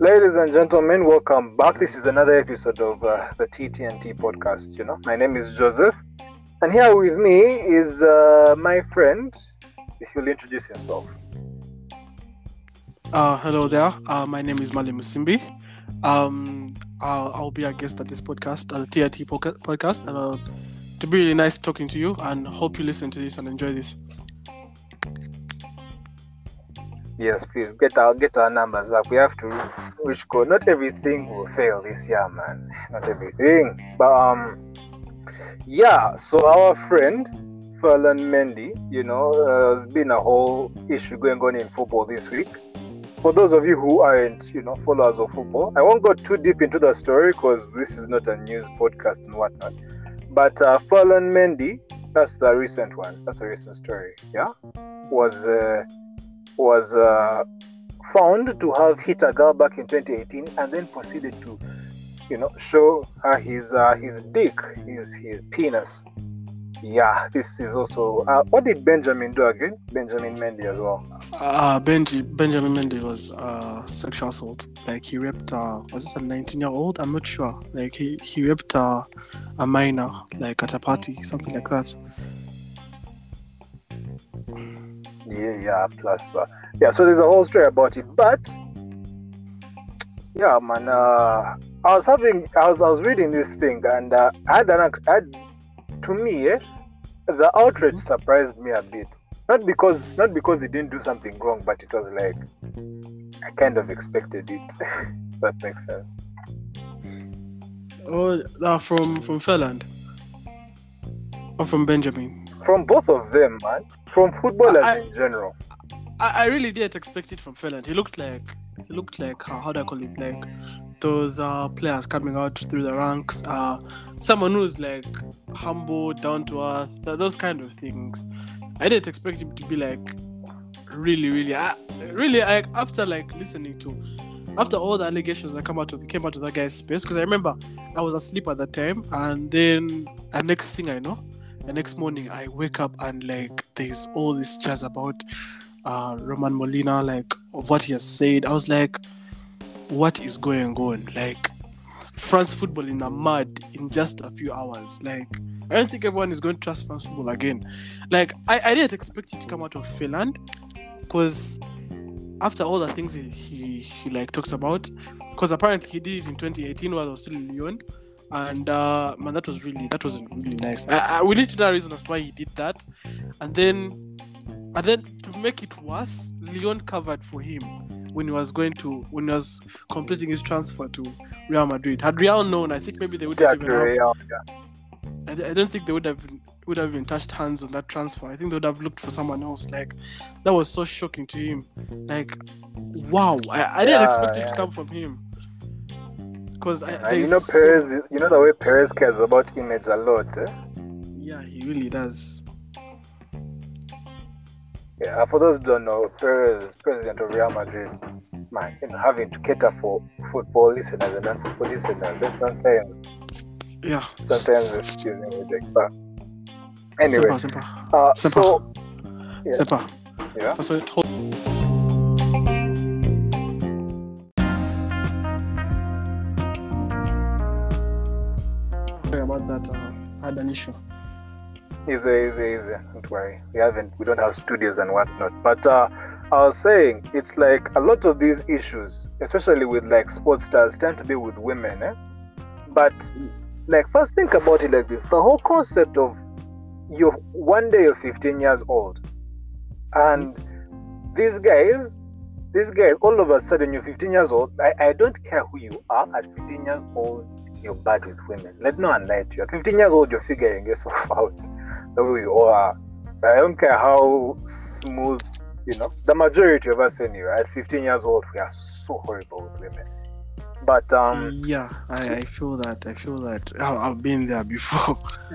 Ladies and gentlemen, welcome back. This is another episode of uh, the TTNT podcast. You know, my name is Joseph, and here with me is uh, my friend. You'll introduce himself. Uh, hello there. Uh, my name is Mali Musimbi. Um, I'll, I'll be a guest at this podcast, uh, the TRT podcast, and uh, to be really nice talking to you, and hope you listen to this and enjoy this. Yes, please get our get our numbers up. We have to reach goal. Not everything will fail this year, man. Not everything, but um, yeah. So our friend Ferland Mendy, you know, uh, has been a whole issue going on in football this week. For those of you who aren't, you know, followers of football, I won't go too deep into the story because this is not a news podcast and whatnot. But uh, Ferland Mendy, that's the recent one. That's a recent story. Yeah, was. Uh, was uh, found to have hit a girl back in 2018 and then proceeded to you know show her his uh, his dick his his penis yeah this is also uh, what did benjamin do again benjamin mendy as well Uh, Benji, Benjamin Mendy was uh, sexual assault. Like he raped, uh, was it a 19 year old? I'm not sure. Like he, he raped uh, a minor, like at a party, something like that. yeah yeah plus uh, yeah so there's a whole story about it but yeah man uh, i was having i was i was reading this thing and uh, i had an I had, to me eh, the outrage surprised me a bit. Not because not because he didn't do something wrong but it was like i kind of expected it that makes sense. Oh, uh, from from Ferland? Or from Benjamin. from both of them man. From footballers I- in general I, I really didn't expect it from Ferland. He looked like he looked like how, how do I call it? Like those uh, players coming out through the ranks. Uh, someone who's like humble, down to earth, th- those kind of things. I didn't expect him to be like really, really, I, really. I after like listening to after all the allegations that come out of came out of that guy's space because I remember I was asleep at that time and then the next thing I know, the next morning I wake up and like there's all this jazz about uh Romain Molina, like what he has said. I was like, what is going on? Like France football in the mud in just a few hours. Like I don't think everyone is going to trust France football again. Like I, I didn't expect it to come out of Ferland because after all the things he, he, he like talks about, because apparently he did it in 2018 while I was still in Lyon. And uh man, that was really that was really nice. I, I, we need to know reason as to why he did that. And then and then to make it worse, Lyon covered for him when he was going to when he was completing his transfer to Real Madrid. Had Real known, I think maybe they would yeah, have even have, Real, yeah. I, I don't think they would have been, would have even touched hands on that transfer. I think they would have looked for someone else. Like that was so shocking to him. Like wow, I, I didn't Yeah, expect it to come from him. Because you know Perez, you know the way Perez cares about image a lot. Eh? yeah, he really does. Yeah, for those who don't know, Perez, president of Real Madrid, man, you know, having to cater for football listeners and non-football listeners, eh, sometimes, Yeah. sometimes excuse me, Jake, but anyway, Simple, simple. uh, Simple. so yeah. Simple. yeah, So it hold- Sorry about that. Uh, I had an issue. Easy, easy, easy. Don't worry, we haven't, we don't have studios and whatnot. But uh, I was saying, it's like a lot of these issues, especially with like sports stars, tend to be with women, eh? But like, first think about it like this: the whole concept of you one day you're 15 years old, and these guys, these guys, all of a sudden you're 15 years old. I, I don't care who you are at 15 years old. You're bad with women. Let no one lie to you. At 15 years old, you're figuring yourself out we all are. I don't care how smooth, you know. The majority of us, anyway, at 15 years old, we are so horrible with women. But um, yeah, I, I feel that. I feel that. I've been there before.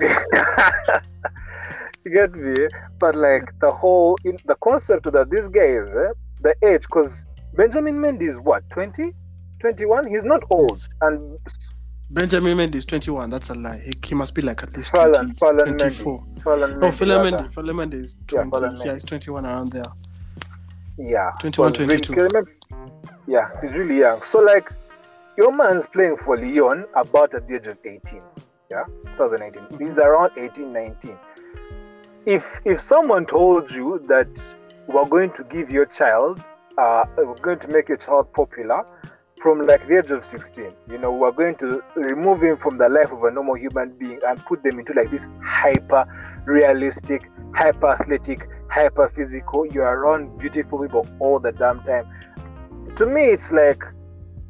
you get me? But like the whole, in, the concept that these guys, eh, the age, because Benjamin Mendy is what 20, 21. He's not old, and Benjamin Mendy is 21. That's a lie. He, he must be like at least Falan, 20, Falan 24. Mendy. Falan Oh, Phila. Mendy. Is Yeah, 20. Falan Yeah, Mendy. he's 21 around there. Yeah. 21, was really- 22. can Yeah, he's really young. So like, your man's playing for Lyon about at the age of 18. Yeah, 2018. He's around 18, 19. If if someone told you that we're going to give your child, uh, we're going to make your child popular from like the age of 16, you know, we're going to remove him from the life of a normal human being and put them into like this hyper realistic, hyper athletic, hyper physical. You're around beautiful people all the damn time. To me, it's like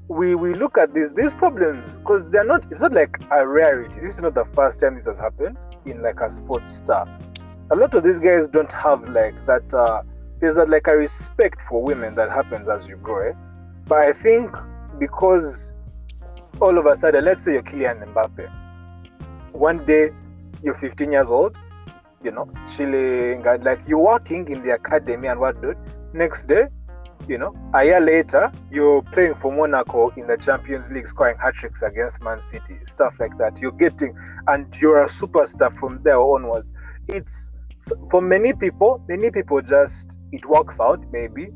we we look at these these problems because they're not. It's not like a rarity. This is not the first time this has happened in like a sports star. A lot of these guys don't have like that. Uh, there's a, like a respect for women that happens as you grow. Eh? But I think because all of a sudden, let's say you're Kylian Mbappe, one day you're 15 years old, you know, chilling, and like you're working in the academy and whatnot. Next day, you know, a year later, you're playing for Monaco in the Champions League, scoring hat tricks against Man City, stuff like that. You're getting, and you're a superstar from there onwards. It's for many people, many people just it works out maybe,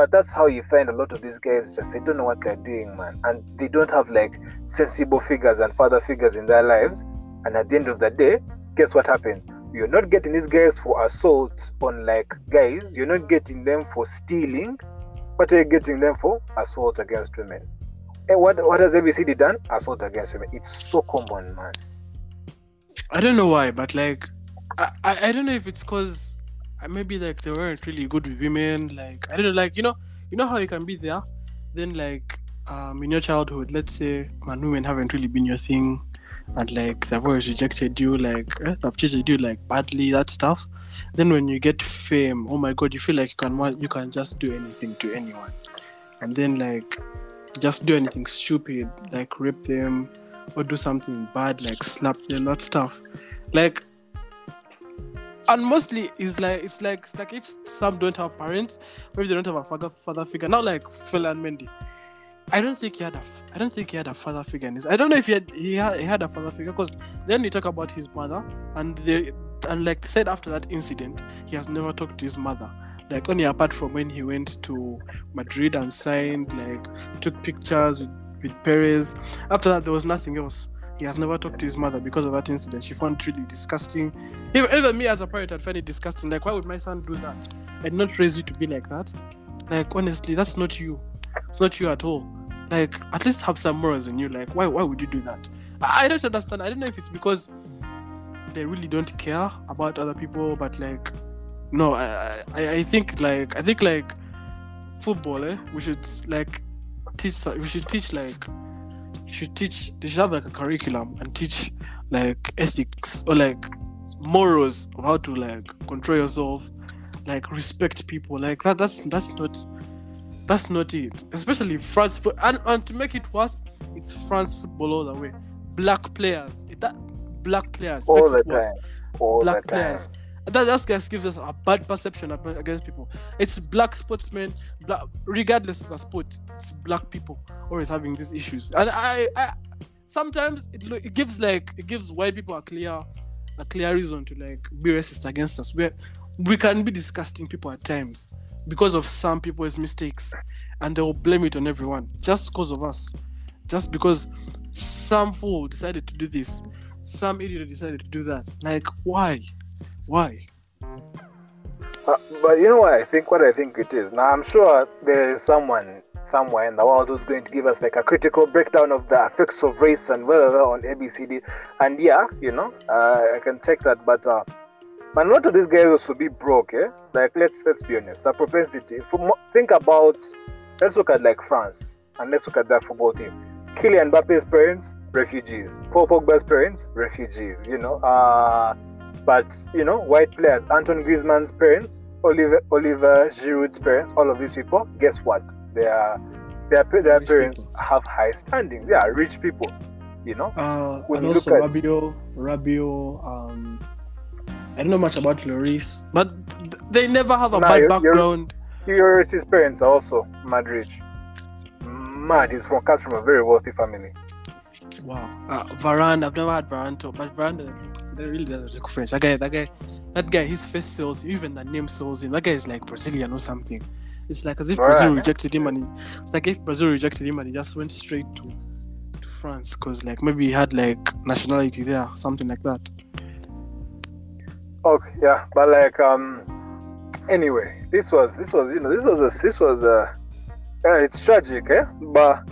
but that's how you find a lot of these guys just they don't know what they're doing, man, and they don't have like sensible figures and father figures in their lives. And at the end of the day, guess what happens? You're not getting these guys for assault on like guys. You're not getting them for stealing, but you're getting them for assault against women. And what what has ABCD done? Assault against women. It's so common, man. I don't know why, but like, I, I, I don't know if it's because maybe like they weren't really good with women. Like, I don't know, like, you know, you know how you can be there, then like, um, in your childhood, let's say, man, women haven't really been your thing, and like they've always rejected you, like eh, they've treated you like badly, that stuff. Then when you get fame, oh my god, you feel like you can you can just do anything to anyone, and then like just do anything stupid, like rape them or do something bad, like slap them, that stuff. Like, and mostly it's like it's like it's like if some don't have parents, maybe they don't have a father father figure. Not like Ferland Mendy. I don't think he had a I don't think he had a father figure in this. I don't know if he had he had, he had a father figure because then you talk about his mother and they and like said after that incident, he has never talked to his mother. Like only apart from when he went to Madrid and signed, like took pictures with, with Perez. After that, there was nothing else. He has never talked to his mother because of that incident. She found it really disgusting. Even, even me as a parent, I'd find it disgusting. Like, why would my son do that? I'd not raise you to be like that. Like, honestly, that's not you. It's not you at all. Like, at least have some morals in you. Like, why why would you do that? I, I don't understand. I don't know if it's because they really don't care about other people, but like, no, I I, I think like I think like football, eh? We should like teach. We should teach like you should teach. They should have like a curriculum and teach like ethics or like morals of how to like control yourself, like respect people. Like that. That's that's not that's not it. Especially France fo- and and to make it worse, it's France football all the way. Black players. It, that black players All the time. All black the time. players. That just gives us a bad perception against people. It's black sportsmen, black, regardless of the sport, it's black people always having these issues. And I, I sometimes it, it gives like it gives white people a clear, a clear reason to like be racist against us. Where we can be disgusting people at times because of some people's mistakes, and they will blame it on everyone just because of us, just because some fool decided to do this, some idiot decided to do that. Like why? Why? Uh, but you know what I think? What I think it is. Now I'm sure there is someone somewhere in the world who's going to give us like a critical breakdown of the effects of race and whatever on ABCD. And yeah, you know, uh, I can take that. But uh, a lot of these guys also be broke. Eh? Like let's let's be honest. The propensity. Mo- think about. Let's look at like France and let's look at that football team. Kylian Mbappe's parents, refugees. Paul Pogba's parents, refugees. You know. Uh, but you know, white players, Anton Griezmann's parents, Oliver Oliver Giroud's parents, all of these people, guess what? They are their their Rich parents people. have high standings. Yeah, rich people. You know, Uh, When and you also look at- Rabiot, Rabiot. Um, I don't know much about Lloris, but th- they never have a Nah, bad background. Lloris's parents are also mad rich. Mad. He's from comes from a very wealthy family. Wow. Uh, Varane, I've never had Varane talk, but Varane that really doesn't look French. That guy, that guy, that guy, his face sells, even the name sells him. That guy is like Brazilian or something. It's like as if Right. Brazil rejected him and he, it's like if Brazil rejected him and he just went straight to to France because like maybe he had like nationality there, something like that. Okay, yeah, but like um, anyway, this was this was you know this was a this was a uh, it's tragic, eh? But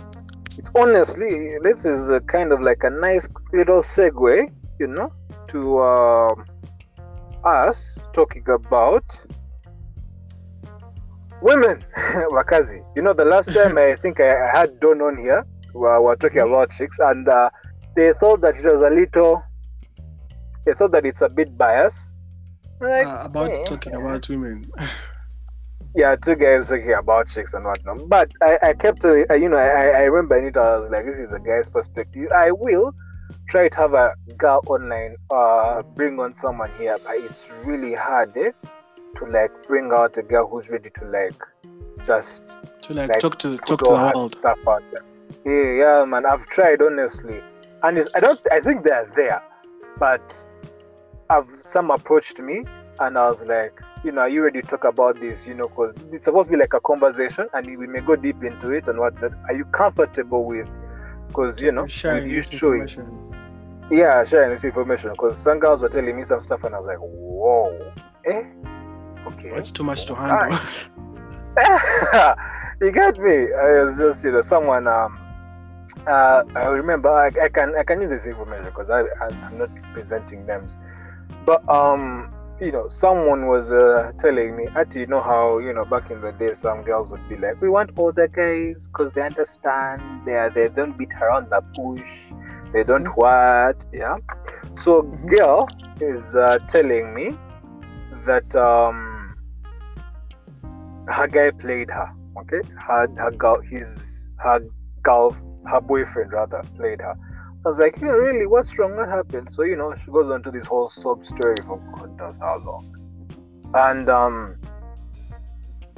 it's honestly this is a kind of like a nice little segue, you know, to um, us talking about women, wakazi. You know, the last time I think I, had Don on here, we were, we were talking about chicks, and uh, they thought that it was a little. They thought that it's a bit biased. Like, Uh, about eh, talking about women. yeah, two guys talking about chicks and whatnot. But I, I kept, uh, you know, I, I remember Anita, I was like, this is a guy's perspective. I will try to have a girl online, uh, bring on someone here, but it's really hard eh, to like bring out a girl who's ready to like just to like, like talk to talk to the her world. stuff out there. Yeah, yeah, man. I've tried honestly, and it's, I don't. I think they're there, but I've some approached me, and I was like, you know, are you ready to talk about this? You know, because it's supposed to be like a conversation, and we may go deep into it and whatnot. Are you comfortable with? Because you know, sharing you this showing, information. yeah, sharing this information. Because some girls were telling me some stuff, and I was like, whoa, eh, okay. It's too much to handle. you get me. I was just, you know, someone. Um, uh, I remember. I, I can I can use this information because I, I I'm not presenting names, but um, you know, someone was uh, telling me, actually, you know how you know back in the day, some girls would be like, we want older guys because they understand. They are, they don't beat around the bush. They don't what, yeah. So Mhm. girl is uh, telling me that um her guy played her. Okay, her her girl, his her girl, her boyfriend rather played her. I was like, yeah, really, what's wrong? What happened? So you know, she goes on to this whole sob story for God knows how long, and um,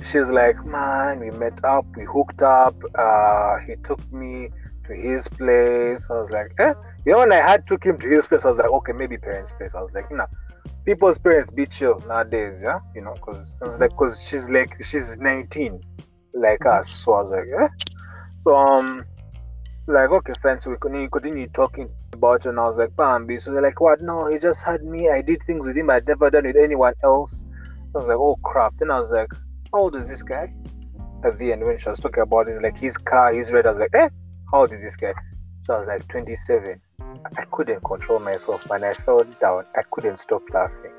she's like, man, we met up, we hooked up. Uh, he took me to his place. I was like, eh? You know, when I had took him to his place, I was like, okay, maybe parents' place. I was like, nah, people's parents be chill nowadays, yeah, you know, because I was like, because she's like, she's 19, like us. So I was like, yeah. So um, like okay. So we continue, talking about it, and I was like, Bambi. So they're like, what? No, he just had me. I did things with him I'd never done with anyone else. I was like, oh crap. Then I was like, how old is this guy? At the end, when she was talking about it, like his car, his red, I was like, eh, how old is this guy? So I was like, 27. I couldn't control myself, man. I fell down. I couldn't stop laughing.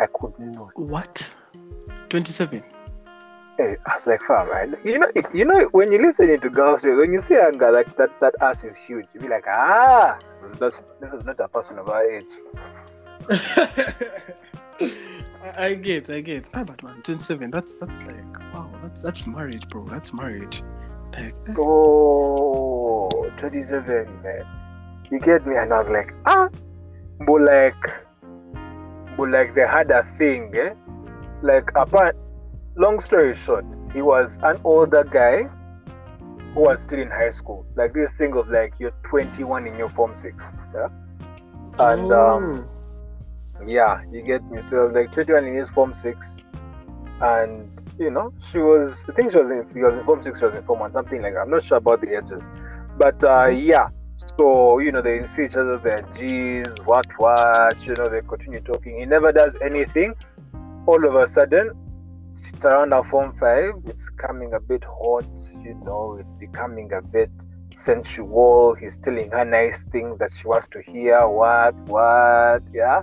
I could not. what? Twenty-seven. Hey, I was like, fam, man. You know, you know, when you listen to girls, when you see a guy like that, that ass is huge. You be like, ah, this is not, this is not a person of our age. I, I get, I get. Ah, but man, twenty-seven. That's that's like wow. That's that's marriage, bro. That's marriage. Like, eh, Oh, 27, man. You get me? And I was like, ah, but like, but like they had a thing, eh? Like, apart, long story short, he was an older guy who was still in high school. Like this thing of like you're 21 in your form six, yeah. And um, yeah, you get me. So I was like 21 in his form six, and you know, she was. I think she was in. He was in form six. She was in form one, something like that. I'm not sure about the ages, but uh, yeah. So you know, they see each other. They're G's, what, what. You know, they continue talking. He never does anything. All of a sudden, it's around our form five. It's coming a bit hot. You know, it's becoming a bit sensual. He's telling her nice things that she wants to hear. What, what, yeah.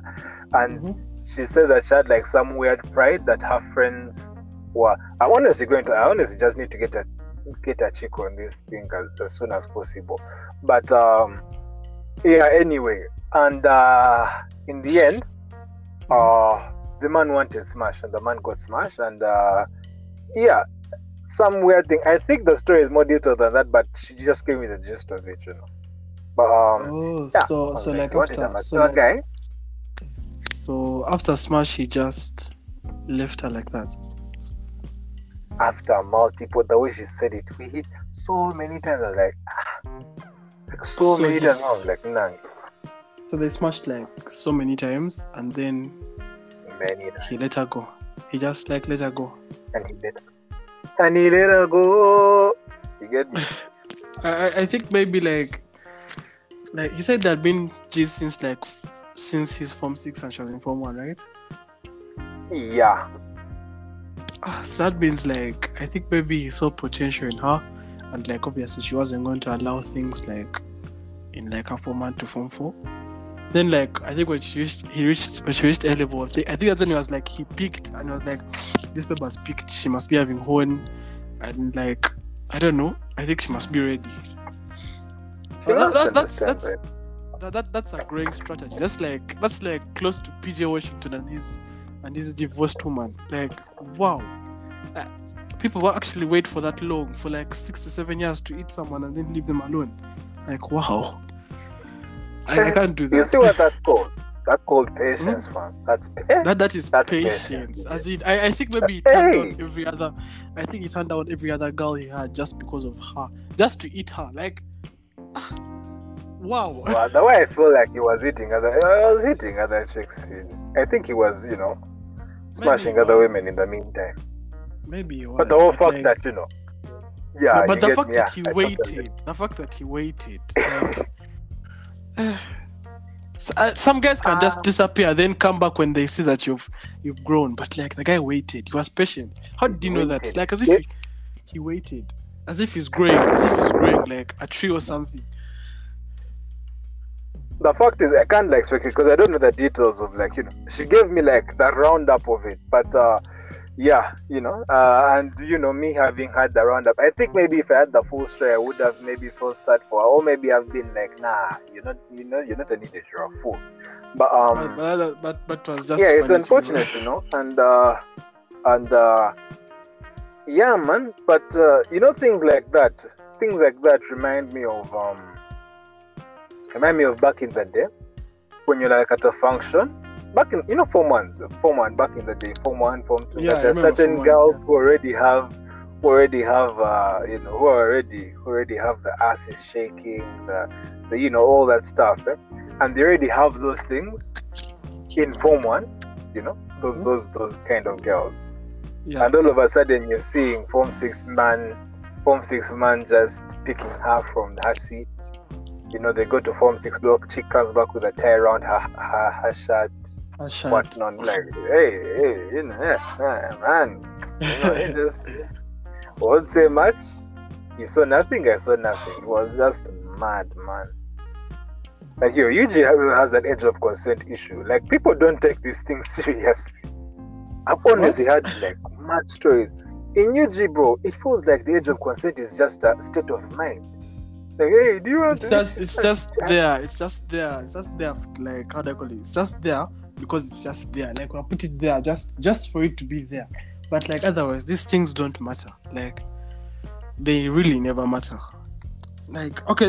And Mhm. she said that she had like some weird pride that her friends were. I honestly going to. I honestly just need to get a get a chick on this thing as, as soon as possible. But um, yeah. Anyway, and uh, in the end, uh, the man wanted smash, and the man got smashed, and uh, yeah. Some weird thing. I think the story is more detailed than that, but she just gave me the gist of it, you know. But um, Oh, yeah. So was so like he after so like, guy. so after Smash, he just left her like that. after multiple the way she said it we hit so many times i was like ah. So, So many times, like nang, So they smashed like so many times, and then many times. he let her go. He just like let her go. and he let and he let her go. You get me? I, I think maybe like like you said that been G since like since his form six and she was in form one, right? yeah. Ah, so that means like I think maybe he saw potential in her, and like obviously she wasn't going to allow things like in like a form one to form four. Then like I think when she reached he reached when she reached A level, I think I think that's when he was like he peaked and he was like this paper's peaked. She must be having horn, and like I don't know. I think she must be ready. But that- that- that's- that's- right? That, that that's a growing strategy. That's like that's like close to PJ Washington and his and his divorced woman. Like wow, Uh, people will actually wait for that long for like six to seven years to eat someone and then leave them alone. Like wow, I, I can't do that. You see what that's called? That's called patience, man. That's patience. that that is That's patience. patience. As in, I, I think maybe he turned Hey. down every other. I think he turned down every other girl he had just because of her, just to eat her. Like, ah, wow. Well, the way I feel like he was eating other, I was eating other chicks. I think he was, you know, smashing other women in the meantime. Maybe he was. But the whole fact like- that you know, yeah, No, but the fact me, that yeah, he I totally- waited, the fact that he waited, like, S- uh, some guys can just Ah. disappear, then come back when they see that you've you've grown. But like the guy waited, he was patient. How did you know that? Like as if he, he waited, as if he's growing, as if he's growing like a tree or something. the fact is I can't like speak because I don't know the details of like you know she gave me like the roundup of it but uh yeah you know uh and you know me having had the roundup I think maybe if I had the full story I would have maybe felt sad for her or maybe I've been like nah you're not you know you're not an idiot you're a fool but um but, but, but was just yeah it's funny to me. unfortunate you know and uh and uh yeah man but uh you know things like that things like that remind me of um remind me of back in the day when you're like at a function back in you know form ones form one back in the day form one form two Yeah, I there's certain One, girls yeah. who already have who already have uh you know who already who already have the asses shaking the, the you know all that stuff eh? and they already have those things in form one you know those Mhm. those those kind of girls Yeah, and all of a sudden you're seeing form six man form six man just picking her from her seat you know they go to form six block chick comes back with a tie around her her, her shirt shot. whatnot like hey hey you know yes man, you know it just won't say much you saw nothing i saw nothing it was just mad man like yo UG has an age of consent issue like people don't take these things seriously i've always What? heard like mad stories in UG bro it feels like the age of consent is just a state of mind like hey do you want It's to just it's just there. It's just there. It's just there. Like how do I call it? It's just there because it's just there. Like we put it there just just for it to be there. But like otherwise, these things don't matter. Like they really never matter. Like okay,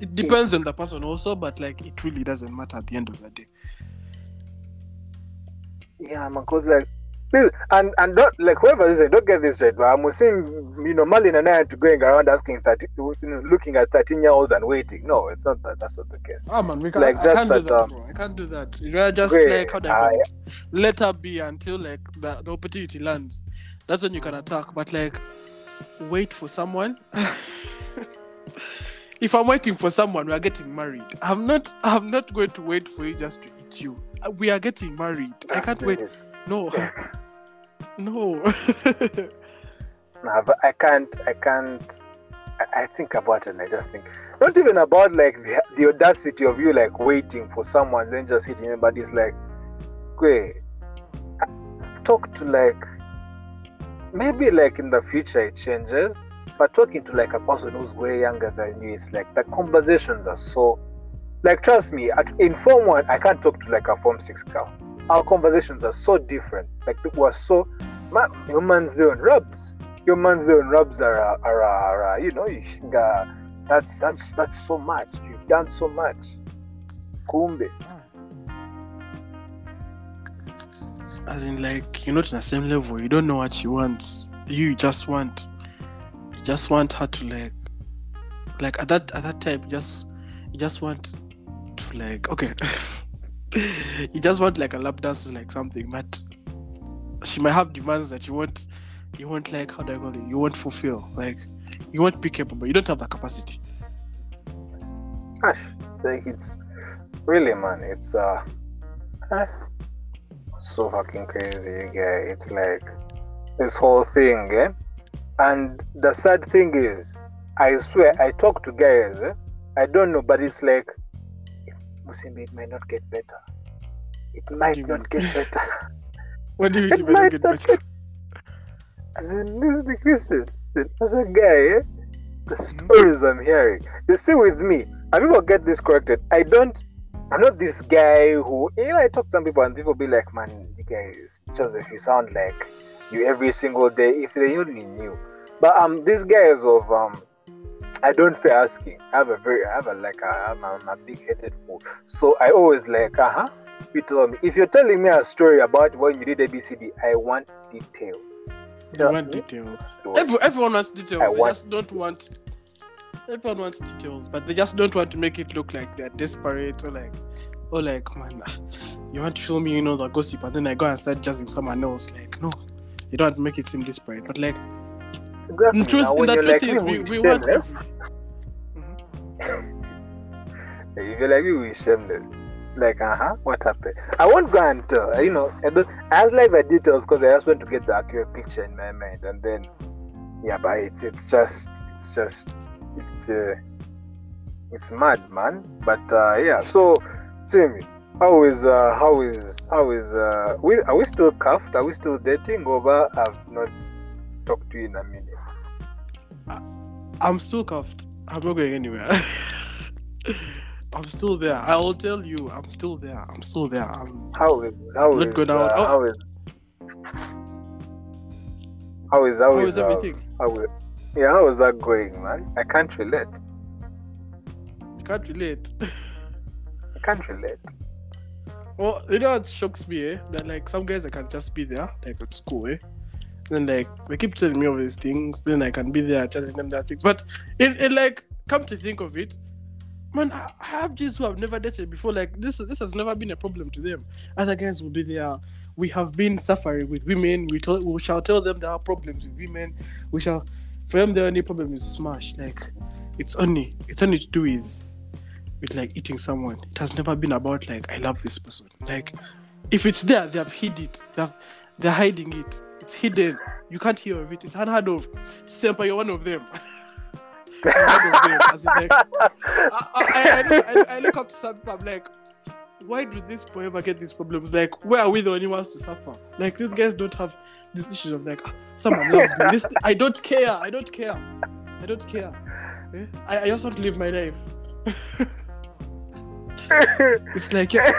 it depends on the person also, but like it really doesn't matter at the end of the day. Yeah, man, cause like and and don't like whoever is it, don't get this right. But I'm seeing you know Marlin and I are going around asking thirty, you know, looking at thirteen year olds and waiting. No, it's not that. That's not the case. Oh man, we can, like I can't do that, that, um. I can't do that. You rather just Wait, like how do I call I- it? Let her be until like the, the opportunity lands. That's when you can attack. But like wait for someone. if I'm waiting for someone, we are getting married. I'm not I'm not going to wait for you just to eat you. Uh, We are getting married. I can't wait. it. No. No. Nah, but I can't. I can't. I, I think about it and I just think not even about like the, the audacity of you like waiting for someone then just hitting it, but it's like, wait, talk to like maybe like in the future it changes, but talking to like a person who's way younger than you, it's like the conversations are so like trust me, at, in form one I can't talk to like a form six girl. Our conversations are so different. Like people are so man, your man's doing rubs your man's doing rubs are, are, are, are you know you uh, that's that's that's so much you've done so much kumbe As in like you're not in the same level. You don't know what she wants. You just want you just want her to like like at that at that time just you just want like okay. you just want like a lap dance or like something, but she might have demands that you want you want like how do I call it? You won't fulfill. Like you won't be capable. You don't have the capacity. Gosh, like it's really man, it's uh so fucking crazy, yeah. It's like this whole thing, eh? And the sad thing is, I swear, I talk to guys, eh? I don't know, but it's like Musimbi, it might not get better. It might not mean? get better. What do you it mean you might don't get not better? get As in, listen, listen, listen, as a guy, eh? the stories I'm hearing. You see, with me, and people get this corrected. I don't. I'm not this guy who you know. I talk to some people and people be like, "Man, you guys, Joseph, you sound like you every single day." If they only knew. But um, these guys of um, I don't fear asking. I have a very, I have a like, a, I'm, a, I'm a big-headed fool. So I always like, uh huh. You tell me if you're telling me a story about when you did ABCD, I want detail. You Yeah. want details. Every, everyone wants details. I they want- just don't want. Everyone wants details, but they just don't want to make it look like they're desperate or like, or like, man, ah, you want to show me, you know, the gossip, and then I go and start judging someone else. Like, no, you don't have to make it seem desperate. But like, Exactly. the truth, Now, when the you're truth like is, me, we, we want. Mhm. If you're like me, we shameless. Like, uh huh, what happened? I won't go and tell. You know, I, don't, I like the details because I just want to get the accurate picture in my mind, and then, yeah, but it's it's just it's just it's uh, it's mad, man. But uh, yeah, so Simi, how is uh how is how is uh we are we still cuffed? Are we still dating? Over, I've not talked to you in a minute. I'm still cuffed. I'm not going anywhere. I'm still there. I will tell you, I'm still there. I'm still there. I'm How is how Not is go down. uh, Oh. how is how is how how is is uh, everything? how is yeah how is that going, man? I can't relate. I can't relate. I can't relate. Well, you know what shocks me, eh? That like some guys I can just be there, like at school, eh? Then like they keep telling me all these things, then I can be there telling them that thing. But in, in like come to think of it, man, I have G's who have never dated before. Like this this has never been a problem to them. Other guys will be there. We have been suffering with women. We tell we shall tell them there are problems with women. We shall for them the only problem is smash. Like it's only it's only to do with with like eating someone. It has never been about like I love this person. Like if it's there, they have hid it. They have, they're hiding it. It's hidden. You can't hear of it. It's unheard of. Semper, you're one of them. I, look, up to some people. I'm like, why do these people ever get these problems? Like, where are we the only ones to suffer? Like, these guys don't have this issue of like, ah, someone loves me. This, I don't care. I don't care. I don't care. Eh? I, I just want to live my life. It's like, yeah,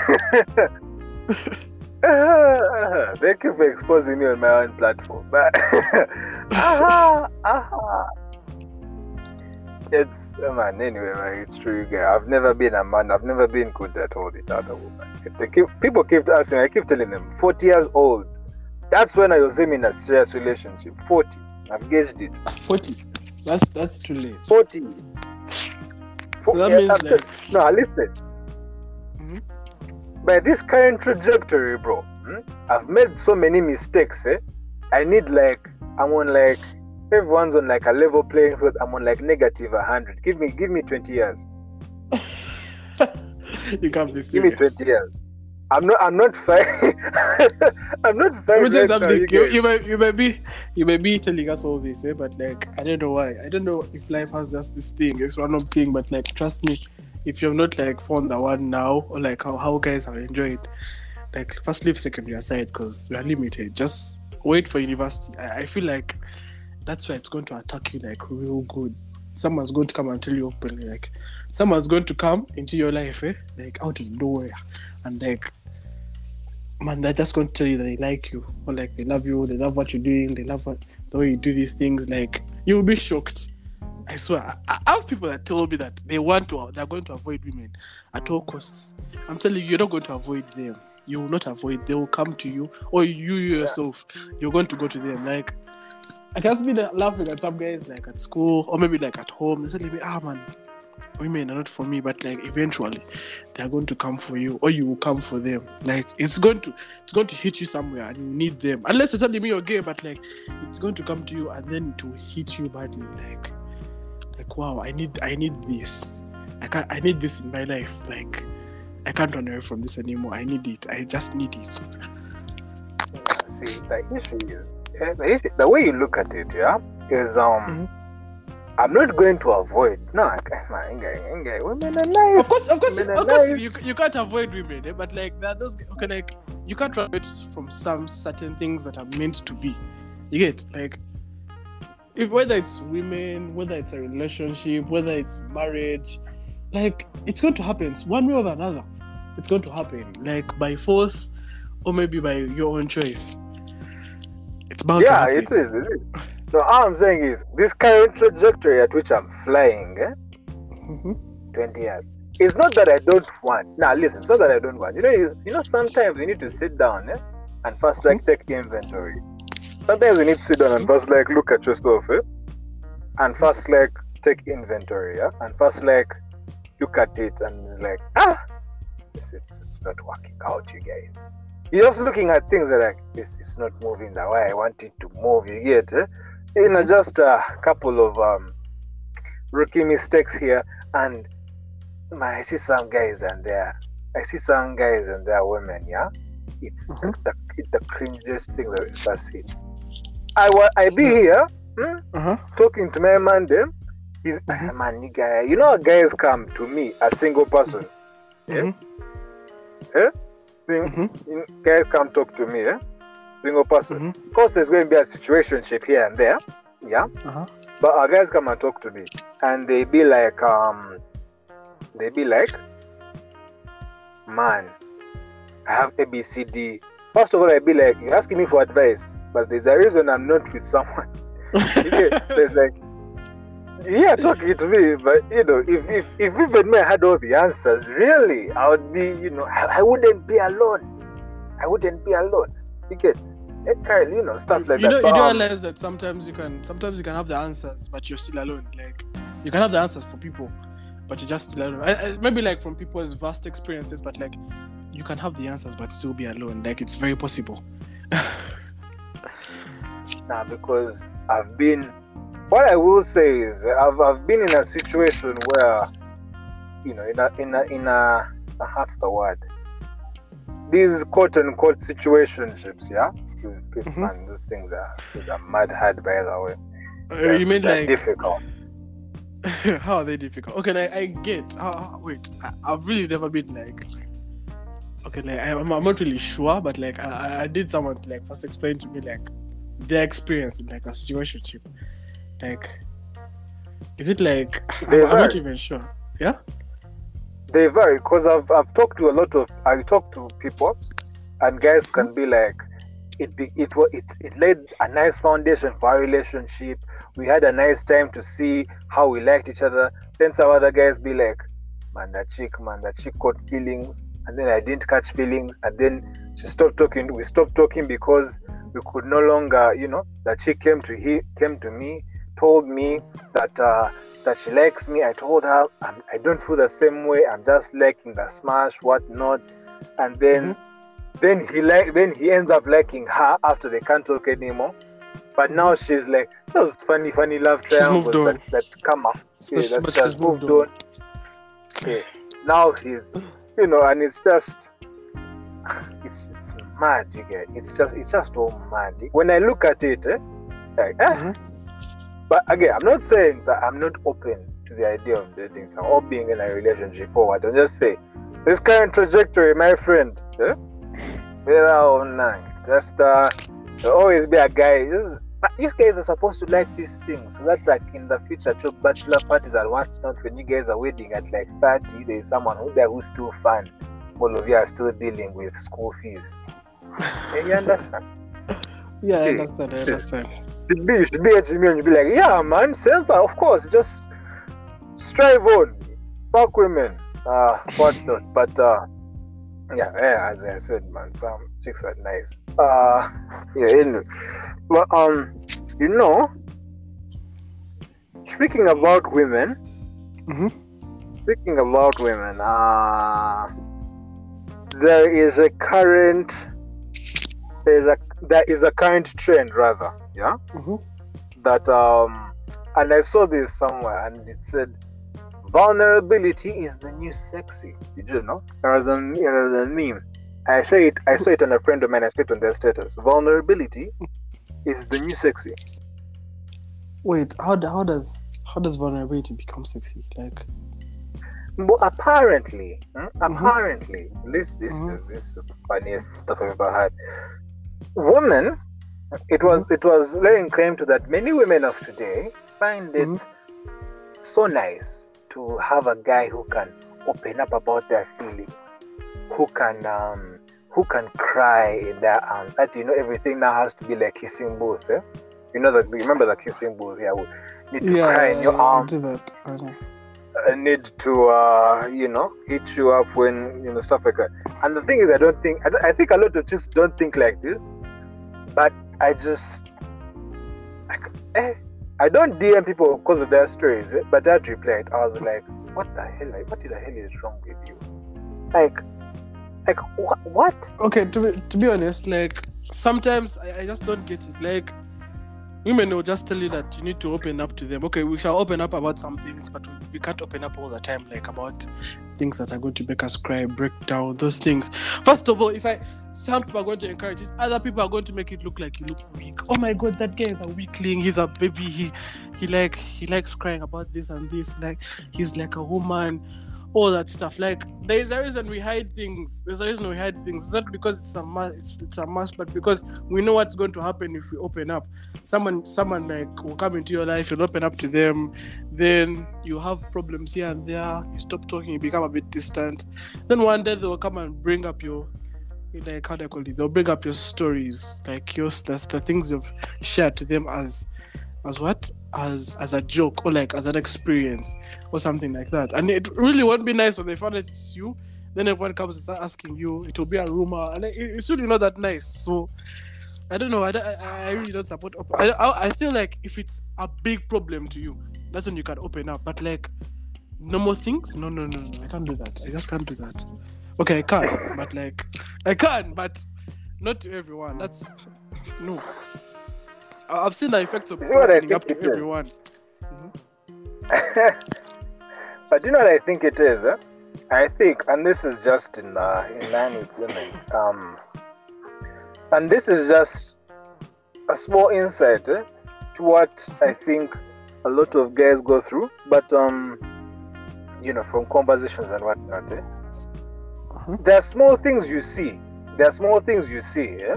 Thank you for exposing me on my own platform. But aha, aha. It's uh, man. Anyway, man, it's true. Guy. I've never been a man. I've never been good at holding other woman. They keep, people keep asking. I keep telling them, 40 years old. That's when I was in a serious relationship. 40. I've gauged it. 40. That's that's too late. 40. So that means I'm like, no, listen. By this current trajectory, bro, hmm, I've made so many mistakes. Eh? I need like I'm on like everyone's on like a level playing field. I'm on like negative hundred. Give me, give me twenty years. you can't be serious. Give me serious. twenty years. I'm not. I'm not fine. I'm not fine. right you You, guys. you, might be you may be telling us all this, eh? but like I don't know why. I don't know if life has just this thing, it's one of thing, but like trust me, if you've not like found the one now, or like how, how guys have enjoyed, like first leave secondary aside because we are limited. Just wait for university. I, I feel like that's why it's going to attack you like real good. Someone's going to come and tell you openly, like someone's going to come into your life, eh? Like out of nowhere, and like man, they're just going to tell you that they like you or like they love you, they love what you're doing, they love what, the way you do these things. Like you'll be shocked. I swear. I, I have people that tell me that they want to, they're going to avoid women at all costs. I'm telling you, you're not going to avoid them. You will not avoid. They will come to you, or you yourself, you're going to go to them. Like I can be like, laughing at some guys like at school or maybe like at home. Telling me, ah man, women are not for me, but like eventually they're going to come for you, or you will come for them. Like it's going to it's going to hit you somewhere, and you need them. Unless you're telling me you're gay, but like it's going to come to you and then to hit you badly. Like like wow, I need I need this. I can't I need this in my life. Like I can't run away from this anymore. I need it. I just need it. See, the issue is the, issue, the way you look at it, yeah, is um. Mhm. I'm not going to avoid. No, I can't. man, inga- inga- Women are nice. Of course, of course, of course, nice. you, you can't avoid women, eh? but like there are those okay, like you can't run away from some certain things that are meant to be. You get like if whether it's women, whether it's a relationship, whether it's marriage, like it's going to happen one way or another. It's going to happen like by force or maybe by your own choice. It's bound yeah, to happen. is. It is. So all I'm saying is this current trajectory at which I'm flying, eh, Mhm. 20 years. It's not that I don't want. Now listen, it's not that I don't want. You know, you know, sometimes you need to sit down eh, and first like take inventory. Sometimes you need to sit down and first like look at yourself, eh, and first like take inventory, yeah, and first like look at it and it's like ah, it's it's, it's not working out, you guys. You're just looking at things like it's, it's not moving the way I want it to move. You get eh? you know just a couple of um rookie mistakes here and man, I see some guys and they're I see some guys and they're women, yeah. It's Mhm. the, it's the cringiest thing that I've ever seen. I wa- I be here hmm, Uh-huh. talking to my man them. He's Mhm. man, nigga. You know, guys come to me, a single person. Yeah. Mhm. Sing, Mhm. guys come talk to me, eh? Single person. Mhm. Of course, there's going to be a situationship here and there, yeah. Uh-huh. But our guys come and talk to me, and they be like, um, they be like, man, I have ABCD. First of all, I be like, you're asking me for advice, but there's a reason I'm not with someone. There's like, yeah, talking to me, but you know, if if if even me had all the answers, really, I would be, you know, I, I wouldn't be alone. I wouldn't be alone. You get, eh, Kyle, you know, stuff like you that. know, you don't um, realize that sometimes you can sometimes you can have the answers, but you're still alone. Like you can have the answers for people, but you're just still alone. I, I, maybe like from people's vast experiences, but like you can have the answers but still be alone. Like it's very possible. Nah, because I've been. What I will say is, I've, I've been in a situation where, you know, in a in a in a what's the word? These quote unquote situationships, yeah. People, Mhm. Man, those things are these are mad hard, by the way. Uh, you mean like difficult? how are they difficult? Okay, like, I get. Uh, wait, I, I've really never been like. Okay, like I'm, I'm not really sure, but like I, I- I did someone to, like first explain to me like their experience in like a situationship. Like, is it like They I'm, I'm not even sure. Yeah. They vary because I've I've talked to a lot of I talk to people, and guys can be like, it be it it it laid a nice foundation for our relationship. We had a nice time to see how we liked each other. Then some other guys be like, man, that chick, man, that chick caught feelings, and then I didn't catch feelings, and then she stopped talking. We stopped talking because we could no longer, you know, that she came to he came to me, told me that. uh that she likes me. I told her I'm, I don't feel the same way. I'm just liking the smash, whatnot. And then, then he like, then he ends up liking her after they can't talk anymore. But now she's like those funny, funny love She's triangles moved on. that, that come up. So Yeah, she- that but she she's moved moved on. on. Yeah. Now he's, you know, and it's just, it's it's mad. You get, it's just it's just all mad. When I look at it, eh, like, eh, Mhm. but again, I'm not saying that I'm not open to the idea of dating someone or being in a relationship or what. I'm just say this current trajectory, my friend. Eh? Or not, just uh, there'll always be a guy. Just, you guys are supposed to like these things so that, like in the future, to bachelor parties and whatnot, when you guys are wedding at like 30, there's someone who there who's still fun. All of you are still dealing with school fees. Eh, you understand? Yeah, I understand. I understand. should be you should be at me and you be like, yeah, man, self, of course, just strive on, fuck women, uh, whatnot. But uh, yeah, yeah, as I said, man, some chicks are nice. Uh, yeah, anyway, but um, you know, speaking about women, Mhm. speaking about women, uh, there is a current, there is a there is a current trend rather, yeah, Mhm. that um, and I saw this somewhere, and it said vulnerability is the new sexy. Did you know? Rather than rather than meme. I saw it. I saw it on a friend of mine. I saw it on their status. Vulnerability is the new sexy. Wait, how how does how does vulnerability become sexy? Like, Well, apparently, hmm, apparently, this this Mhm. is this is the funniest stuff I've ever had. Women, it was it was laying claim to that many women of today find it Mhm. so nice to have a guy who can open up about their feelings, who can um who can cry in their arms. That you know everything now has to be like kissing booth. Eh? You know that remember the kissing booth? Yeah, need to yeah, cry in your I arms. do that. I need to uh, you know hit you up when you know stuff like that. And the thing is, I don't think I, don't, I think a lot of chicks don't think like this, but I just like eh, I don't DM people because of their stories, eh, but that replied, I was like, what the hell? Like, what the hell is wrong with you? Like, like what? What? Okay, to be, to be honest, like sometimes I, I just don't get it. Like women will just tell you that you need to open up to them. Okay, we shall open up about some things, but we can't open up all the time, like about things that are going to make us cry, break down those things. First of all, if I some people are going to encourage it, other people are going to make it look like you look weak. Oh my god, that guy is a weakling. He's a baby. He he like he likes crying about this and this. Like he's like a woman. All that stuff. Like there is a reason we hide things. There's a reason we hide things. It's not because it's a must. It's, it's a must, but because we know what's going to happen if we open up. Someone, someone like will come into your life. You'll open up to them. Then you have problems here and there. You stop talking. You become a bit distant. Then one day they will come and bring up your like how do call it? They'll bring up your stories, like your that's the things you've shared to them as as what? As as a joke or like as an experience or something like that. And it really won't be nice when they find out it's you. Then everyone comes and asking you. It will be a rumor, and it, it's really not that nice. So I don't know. I, don't- I, I really don't support. Op- I, I I feel like if it's a big problem to you, that's when you can open up. But like normal things, no, no, no, no. I can't do that. I just can't do that. Okay, I can, but like I can, but not to everyone. That's no. I- I've seen the effects of You see what I opening up think to it is? everyone. but you know what I think it is? Eh? I think, and this is just in uh, in line with women. Um, and this is just a small insight eh, to what I think a lot of guys go through. But um, you know, from conversations and whatnot, eh? Mhm. there are small things you see. There are small things you see. Eh?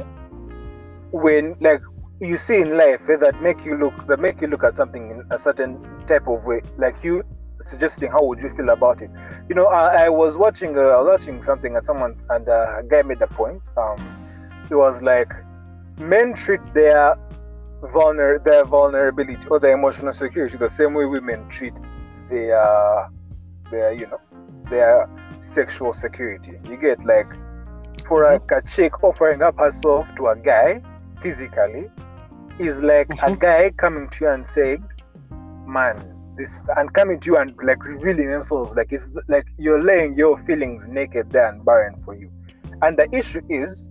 When like you see in life eh, that make you look that make you look at something in a certain type of way like you suggesting how would you feel about it? You know i, I was watching uh, I was watching something at someone's and uh, a guy made a point um it was like men treat their vulner their vulnerability or their emotional security the same way women treat their their you know their sexual security. You get like for like a chick offering up herself to a guy physically is like a Mhm. guy coming to you and saying, "Man, this," and coming to you and like revealing themselves. Like it's like you're laying your feelings naked there and barren for you. And the issue is,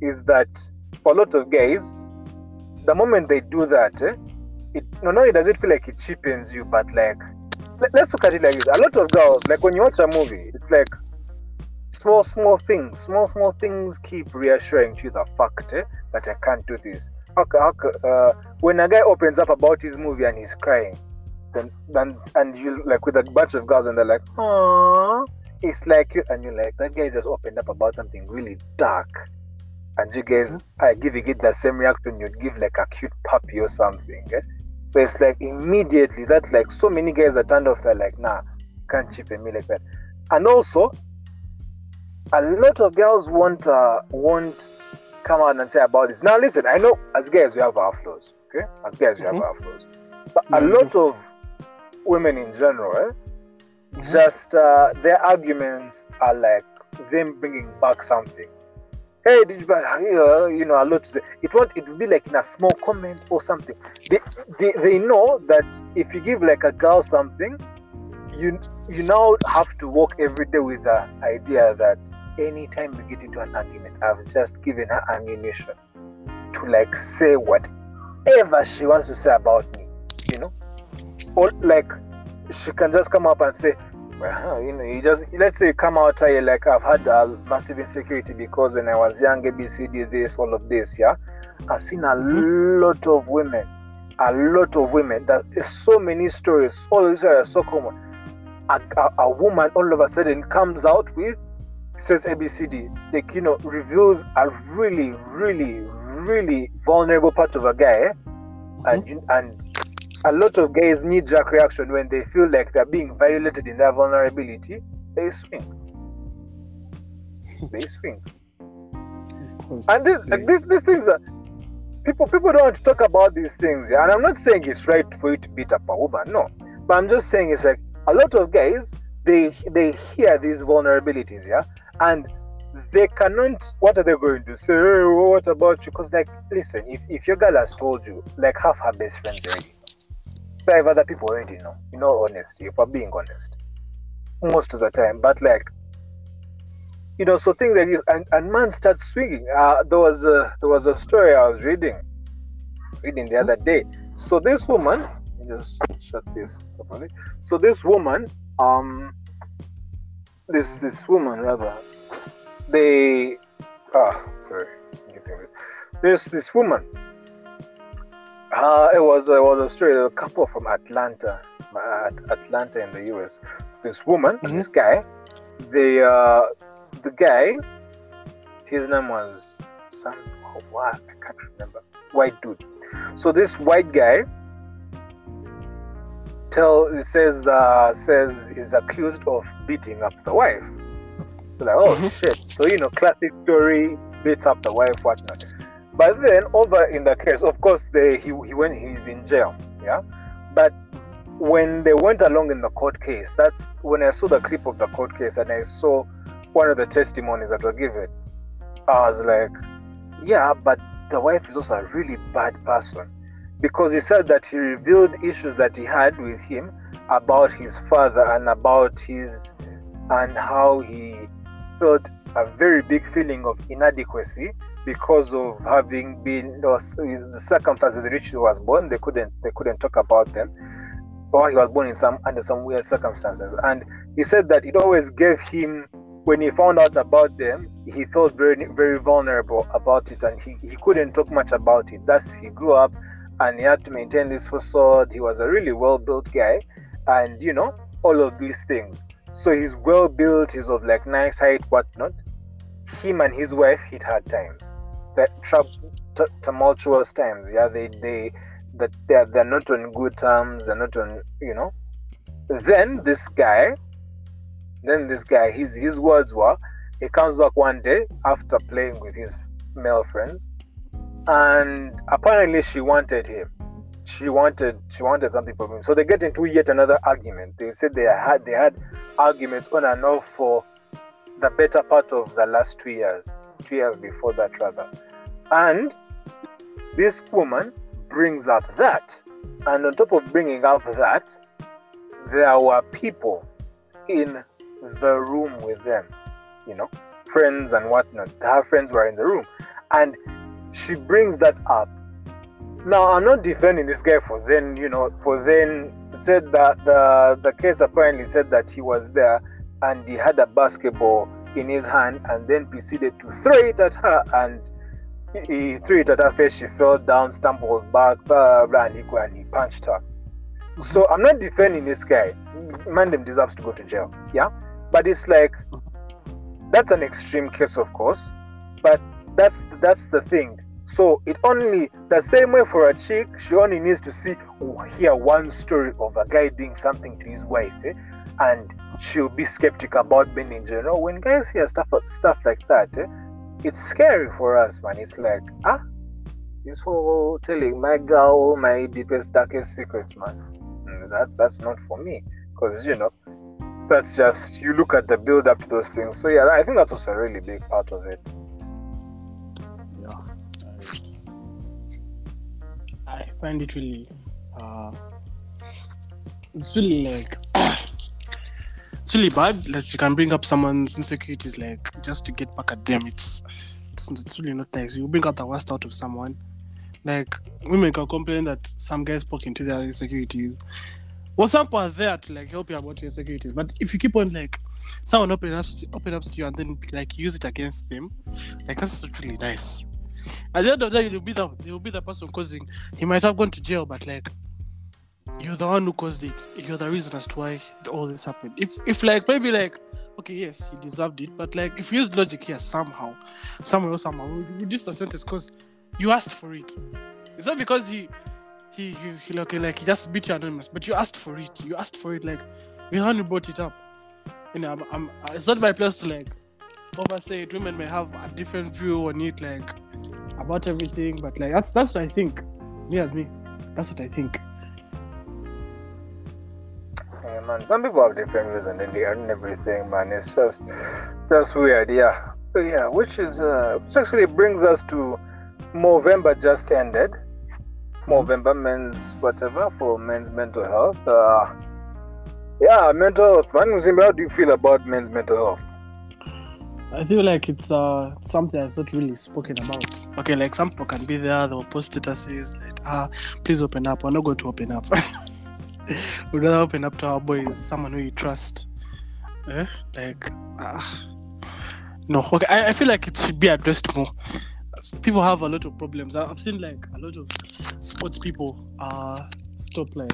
is that for a lot of guys, the moment they do that, eh, it not only does it feel like it cheapens you, but like let, let's look at it like this: a lot of girls, like when you watch a movie, it's like small, small things, small, small things keep reassuring to you the fact eh, that I can't do this. How, ca- how, ca- uh, when a guy opens up about his movie and he's crying, then, then and you like with a bunch of girls and they're like, "Aww," it's like you and you're like, that guy just opened up about something really dark, and you guys are giving it the same reaction you'd give like a cute puppy or something. Eh? So it's like immediately that like so many guys are turned off. They're like, nah, can't cheapen me like that. And also, a lot of girls won't uh, won't come out and say about this. Now listen, I know as guys we have our flaws, okay? As guys we Mhm. have our flaws, but Yeah, a lot of women in general, eh, Mhm. just uh, their arguments are like them bringing back something. Hey, did you buy? uh, You know, a lot to say. It won't. It will be like in a small comment or something. They, they, they know that if you give like a girl something, you you now have to walk every day with the idea that anytime we get into an argument, I've just given her ammunition to like say whatever she wants to say about me, you know, or like she can just come up and say, well, you know, you just let's say you come out here like I've had a massive insecurity because when I was young, ABCD, this, all of this, yeah. I've seen a mm-hmm. lot of women, a lot of women. That so many stories, all these are so common. A, a, a woman all of a sudden comes out with says ABCD, like you know, reveals a really, really, really vulnerable part of a guy, eh? and and a lot of guys need jack reaction when they feel like they're being violated in their vulnerability. They swing. they swing. And this, like this, these things are people. People don't want to talk about these things, yeah. And I'm not saying it's right for you to beat up a woman, no. But I'm just saying it's like a lot of guys they they hear these vulnerabilities, yeah, and they cannot what are they going to say? Hey, what about you? Because like listen if, if your girl has told you like half her best friends already five other people already know you know honesty if we're being honest most of the time but like you know so things like this and, and man starts swinging. Uh, there was a there was a story i was reading reading the other day. So this woman just shut this properly. So this woman um this this woman rather they ah sorry getting this. There's this woman uh it was it was a story a couple from atlanta at atlanta in the us so this woman Mhm. this guy the uh the guy his name was some oh, what? I can't remember. White dude. So this white guy tell it says uh says is accused of beating up the wife. So like oh Mhm. shit. So you know classic story beats up the wife whatnot. But then over in the case of course they he, he went he's in jail yeah? But when they went along in the court case that's when i saw the clip of the court case and i saw one of the testimonies that were given. I was like yeah but the wife is also a really bad person because he said that he revealed issues that he had with him about his father and about his and how he felt a very big feeling of inadequacy because of having been the circumstances in which he was born they couldn't they couldn't talk about them or he was born in some under some weird circumstances. And he said that it always gave him when he found out about them he felt very very vulnerable about it and he, he couldn't talk much about it. Thus he grew up and he had to maintain this facade. He was a really well built guy and you know all of these things. So he's well built he's of like nice height whatnot. Him and his wife hit hard times. That t- tumultuous times yeah they they that they're, they're not on good terms they're not on you know. Then this guy then this guy his his words were he comes back one day after playing with his male friends and apparently she wanted him. She wanted she wanted something from him so they get into yet another argument. They said they had they had arguments on and off for the better part of the last two years two years before that rather. And this woman brings up that. And on top of bringing up that there were people in the room with them you know friends and whatnot. Her friends were in the room. And she brings that up. Now i'm not defending this guy for then you know for then said that the the case apparently said that he was there and he had a basketball in his hand and then proceeded to throw it at her and he threw it at her face. She fell down stumbled back blah, blah, blah, and, he, and he punched her. So mm-hmm. i'm not defending this guy. Mandem deserves to go to jail yeah? But it's like mm-hmm. that's an extreme case of course but that's that's the thing so it only the same way for a chick she only needs to see or hear one story of a guy doing something to his wife eh, and she'll be skeptical about men in general. When guys hear stuff stuff like that eh, it's scary for us man. It's like ah this whole telling my girl my deepest darkest secrets man. Mm, that's that's not for me. Because you know that's just you look at the build up to those things. So yeah i think that's also a really big part of it find it really, uh, it's really like it's really bad that you can bring up someone's insecurities like just to get back at them. It's it's, it's really not nice. You bring out the worst out of someone. Like women can complain that some guys poke into their insecurities. People are there to like help you about your insecurities. But if you keep on like someone open up open up to you and then like use it against them, like that's not really nice. At the end of the day, you'll be the you'll be the person causing. He might have gone to jail, but like you're the one who caused it. You're the reason as to why all this happened. If if like maybe like okay, yes, he deserved it, but like if you use logic here somehow, somewhere or somehow, we reduce the sentence because you asked for it. It's not because he he he, he okay, like he just beat you anonymous, but you asked for it. You asked for it, like you who brought it up. You know, I'm, I'm it's not my place to like oversay it. Women may have a different view on it, like about everything, but like that's that's what I think. Me as me, that's what I think. Man. Some people have different views and then they earn everything, man. It's just just weird, yeah. Yeah, which is uh, which actually brings us to November just ended. November men's whatever for men's mental health. Uh, yeah, mental health. Man, how do you feel about men's mental health? I feel like it's uh something that's not really spoken about. Okay, like some people can be there, they'll post statuses like, ah, please open up. We're not going to open up. We'd rather open up to our boys, someone who you trust. Eh? Like, ah, no. Okay, I, I feel like it should be addressed more. People have a lot of problems. I've seen like a lot of sports people uh stop like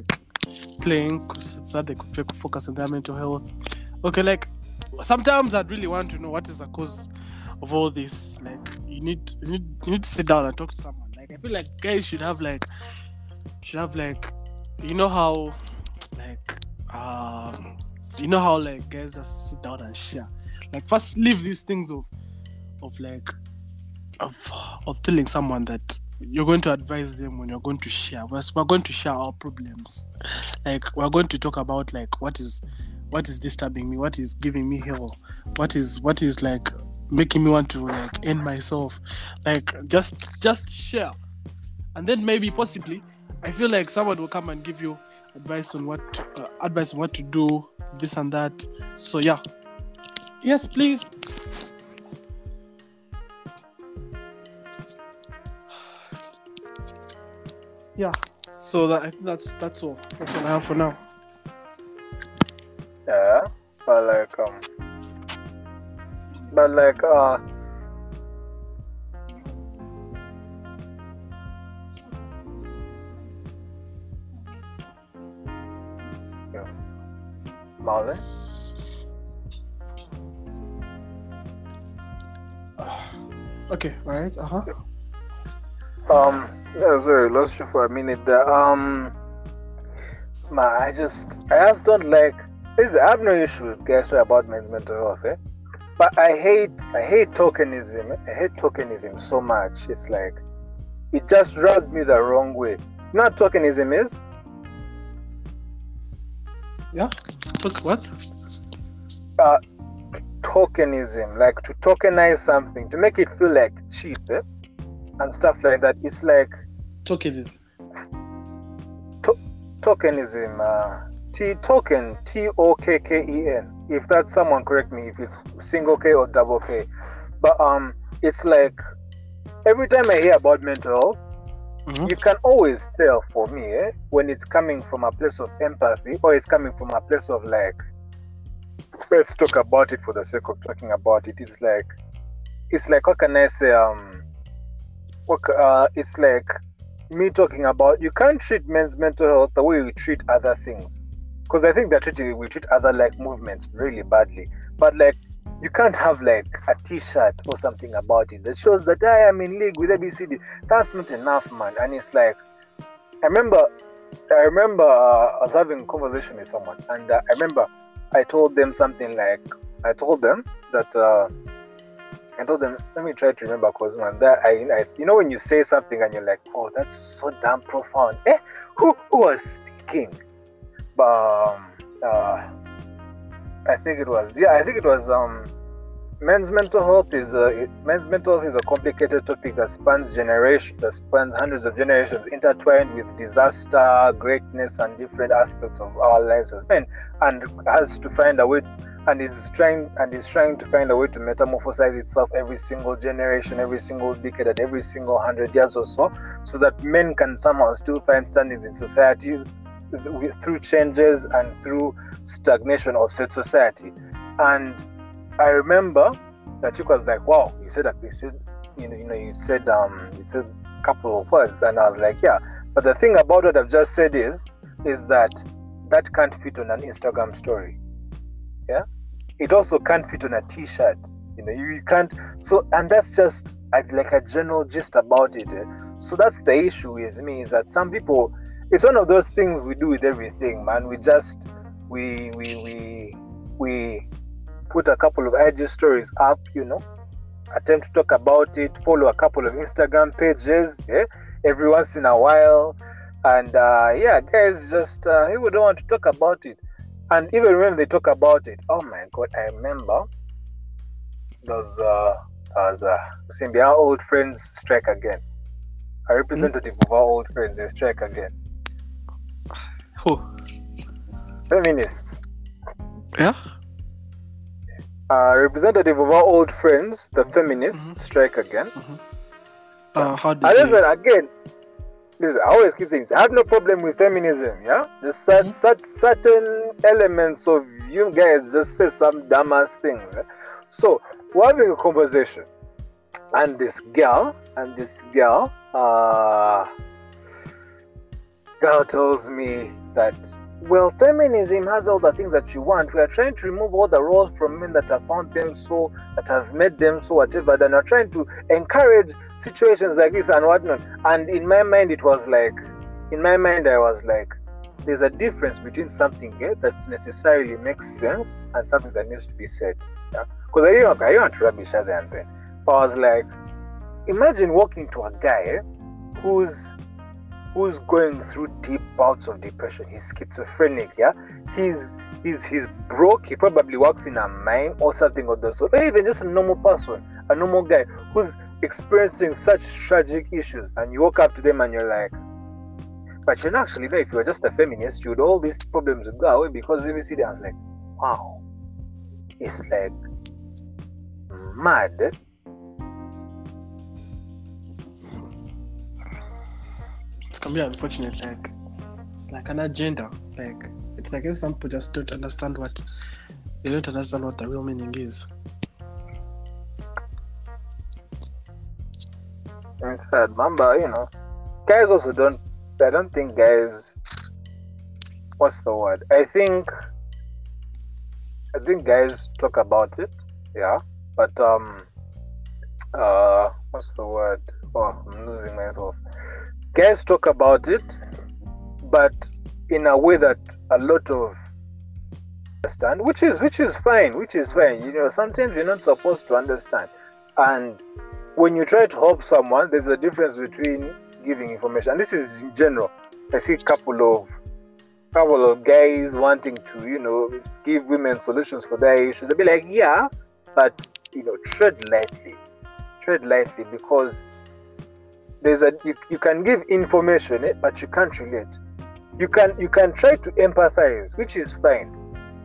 playing because so that they could focus on their mental health. Okay, like sometimes I'd really want to know what is the cause of all this. Like you need you need you need to sit down and talk to someone. Like I feel like guys should have like should have like you know how like um you know how like guys just sit down and share. Like first leave these things of of like of of telling someone that you're going to advise them when you're going to share. We're, we're going to share our problems. Like we're going to talk about like what is what is disturbing me, what is giving me hell, what is what is like making me want to like end myself. Like just just share. And then maybe possibly I feel like someone will come and give you advice on what to, uh, advice on what to do, this and that. So yeah. Yes, please. Yeah. So that I think that's that's all. That's all I have for now. Yeah, but like um, but like uh. Marlon. Okay, alright, uh-huh. Um, yeah, sorry, lost you for a minute there. Um, man, I just, I just don't like. Is I have no issue with guys about men's mental health, eh? But I hate, I hate tokenism. I hate tokenism so much. It's like, it just rubs me the wrong way. You know what tokenism is? Yeah. What? Uh, tokenism, like to tokenize something, to make it feel like cheap, eh? and stuff like that. It's like Token is. tokenism uh, t token t o k k e n. If that's someone correct me if it's single k or double k. But um it's like every time i hear about mental health Mhm. you can always tell for me eh, when it's coming from a place of empathy or it's coming from a place of like let's talk about it for the sake of talking about it. It's like it's like what can i say um what, uh, it's like me talking about you can't treat men's mental health the way we treat other things because i think that treating we treat other like movements really badly. But like you can't have like a t-shirt or something about it. That shows that i am in league with abcd that's not enough man. And it's like i remember i remember uh, i was having a conversation with someone and uh, i remember i told them something like i told them that uh I told them, let me try to remember because man, that I, I, you know, when you say something and you're like, oh, that's so damn profound. Eh, who, who was speaking? Um, uh, I think it was, yeah, I think it was um, men's mental health is a men's mental health is a complicated topic that spans generation that spans hundreds of generations intertwined with disaster greatness and different aspects of our lives as men and has to find a way and is trying and is trying to find a way to metamorphosize itself every single generation every single decade and every single hundred years or so so that men can somehow still find standings in society through changes and through stagnation of said society and I remember that you was like, "Wow, you said that you should, you know, you know, you said um, you said a couple of words," and I was like, "Yeah." But the thing about what I've just said is, is that that can't fit on an Instagram story. Yeah, it also can't fit on a T-shirt. You know, you, you can't. So, and that's just like a general gist about it. Eh? So that's the issue with me is that some people, it's one of those things we do with everything, man. We just we we we we put a couple of IG stories up, you know, attempt to talk about it, follow a couple of Instagram pages, yeah, every once in a while. And uh, yeah, guys just uh, people don't want to talk about it. And even when they talk about it, oh my god, I remember those uh as uh Simbi, our old friends strike again. A representative mm-hmm. of our old friends, they strike again. Who? Feminists. Yeah uh, representative of our old friends, the feminists, mm-hmm. strike again. Mm-hmm. Uh, how did and listen, again, listen, I always keep saying this. I have no problem with feminism, yeah? Just such, mm-hmm. such certain elements of you guys just say some dumbass things. Eh? So, we're having a conversation, and this girl, and this girl, uh, girl tells me that well, feminism has all the things that you want. We are trying to remove all the roles from men that have found them so, that have made them so, whatever. Then we're trying to encourage situations like this and whatnot. And in my mind, it was like, in my mind, I was like, there's a difference between something eh, that necessarily makes sense and something that needs to be said. Because yeah? I didn't want to rubbish other and then. I was like, imagine walking to a guy who's who's going through deep bouts of depression. He's schizophrenic, yeah. He's he's he's broke. He probably works in a mine or something of the sort. Or even just a normal person, a normal guy who's experiencing such tragic issues, and you walk up to them and you're like, but you know, actually, there. if you were just a feminist, you'd all these problems would go away because you see them, like, wow, it's like mad it's gonna be unfortunate. Like it's like an agenda. Like it's like if some people just don't understand what they don't understand what the real meaning is. It's sad, Mamba. You know, guys also don't. I don't think guys. What's the word? I think. I think guys talk about it. Yeah, but um. Uh, what's the word? Oh, I'm losing myself guys talk about it, but in a way that a lot of understand, which is which is fine, which is fine. You know, sometimes you're not supposed to understand, and when you try to help someone, there's a difference between giving information. And this is in general. I see a couple of couple of guys wanting to, you know, give women solutions for their issues. They'll be like, yeah, but you know, tread lightly, tread lightly because there's a you, you can give information eh, but you can't relate. You can you can try to empathize which is fine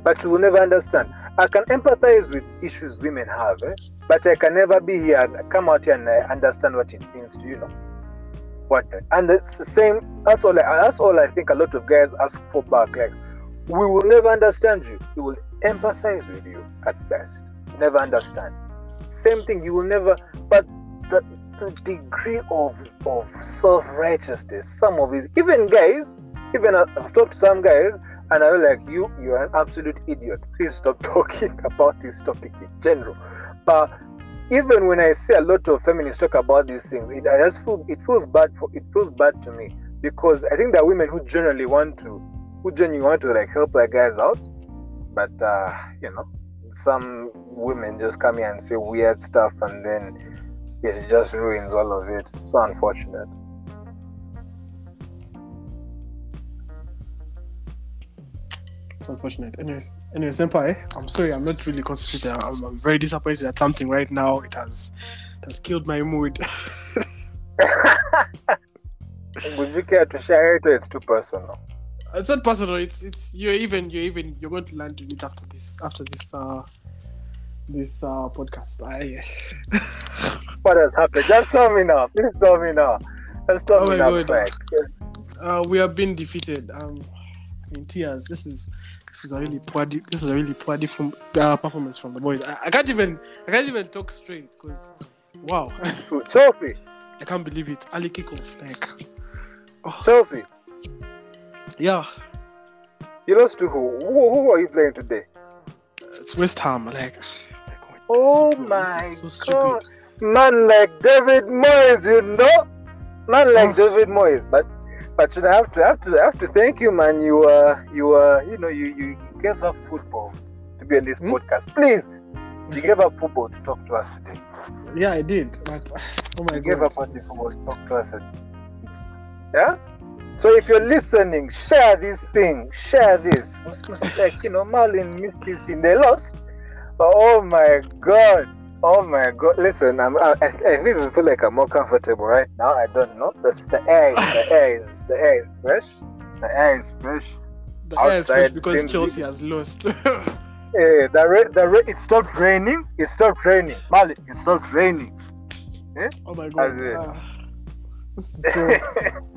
but you will never understand. I can empathize with issues women have eh, but i can never be here and come out here and uh, understand what it means to you know what and it's the same that's all I, that's all i think a lot of guys ask for back like we will never understand you. We will empathize with you at best. Never understand. Same thing you will never but the degree of of self righteousness. Some of these, even guys, even I've talked to some guys, and I'm like, you, you're an absolute idiot. Please stop talking about this topic in general. But even when I see a lot of feminists talk about these things, it I just feel it feels bad for it feels bad to me because I think are women who generally want to who genuinely want to like help their guys out, but uh, you know, some women just come here and say weird stuff and then it just ruins all of it. So unfortunate. It's unfortunate. Anyways, anyway, Senpai, I'm sorry, I'm not really concentrated. I'm, I'm very disappointed at something right now. It has, it has killed my mood. Would you care to share it? Or it's too personal. it's not personal. It's it's you're even you're even you're going to learn to it after this after this uh this uh podcast. I What has happened? Just tell me now. Please tell me now. Just tell Oh me now, God. Uh we have been defeated. Um, in tears. This is this is a really poor de- this is a really poor defom- uh, performance from the boys. I, I can't even I can't even talk straight because wow, Chelsea. I can't believe it. Ali kickoff like oh, Chelsea. yeah, You lost to who? Who, who are you playing today? it's West Ham. Like, like Oh. My so stupid. Man like David Moyes, you know? Man like. David Moyes. But but you know, I have to I have to I have to thank you, man. You uh you uh you know you you gave up football to be on this Hmm? podcast. Please. You gave up football to talk to us today. Yeah, I did. But oh my You god, gave up on the football to talk to us. Today. Yeah? So if you're listening, share this thing. Share this. Like, you know, Marlin missed this thing. They lost. But oh my god. Oh my god. Listen, I'm I, I I even feel like I'm more comfortable right now. I don't know. The, the air is the air is the air is fresh. The air is fresh. the air is fresh because Chelsea has lost. Eh, the ra- the ra- it stopped raining. It stopped raining. Mali, it stopped raining. oh my god. Ah, so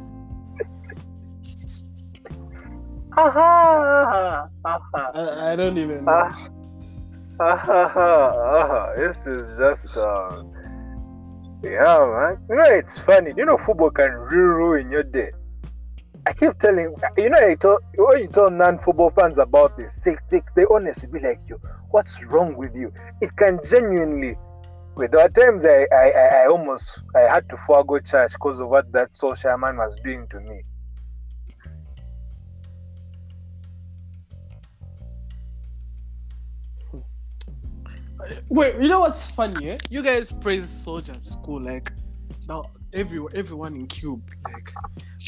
Aha, aha. I, I don't even know. Ah. Ah, this is just uh yeah man. You know it's funny. You know football can ruin your day? I keep telling you know I told, you tell non-football fans about this they, they, they honestly be like you what's wrong with you? It can genuinely wait there are times I, I i I almost i had to forego church because of what that social man was doing to me Wait, you know what's funny? Eh? You guys praise Solskjaer at school, like now everyone, everyone in Cube, like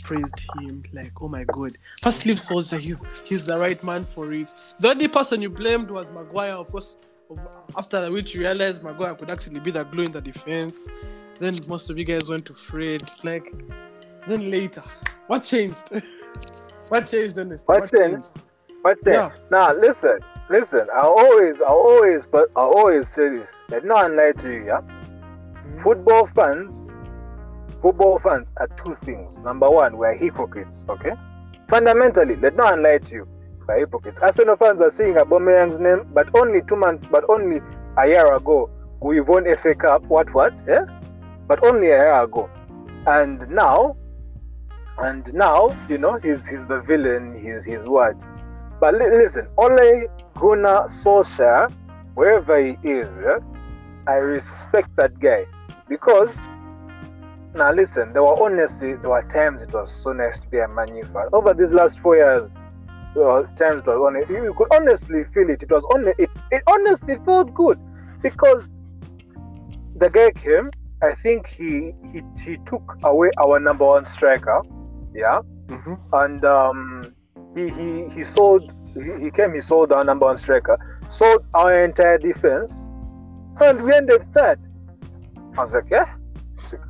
praised him, like oh my god. First leave Solskjaer, he's he's the right man for it. The only person you blamed was Maguire, of course. After which you realized Maguire could actually be the glue in the defense. Then most of you guys went to Fred, like. Then later, what changed? what changed, honestly? What changed? But then, Yeah. now listen, listen. I always, I always, but I always say this. Let no one lie to you. Yeah, hmm? football fans, football fans are two things. Number one, we're hypocrites. Okay, fundamentally, let no one lie to you. We're hypocrites. Arsenal fans are saying Aubameyang's name, but only two months, but only a year ago, we won FA Cup. What, what? Yeah, but only a year ago, and now. And now, you know, he's he's the villain. He's he's what? But li- listen, Ole Gunnar Solskjaer, wherever he is, yeah, I respect that guy because now listen, there were honestly there were times it was so nice to be a Man U fan. Over these last four years, there were times it was honest, you could honestly feel it. It was only it, it honestly felt good because the guy came. I think he he he took away our number one striker. Yeah hmm and um, he he he sold he, he came he sold our number one striker sold our entire defense and we ended third i was like yeah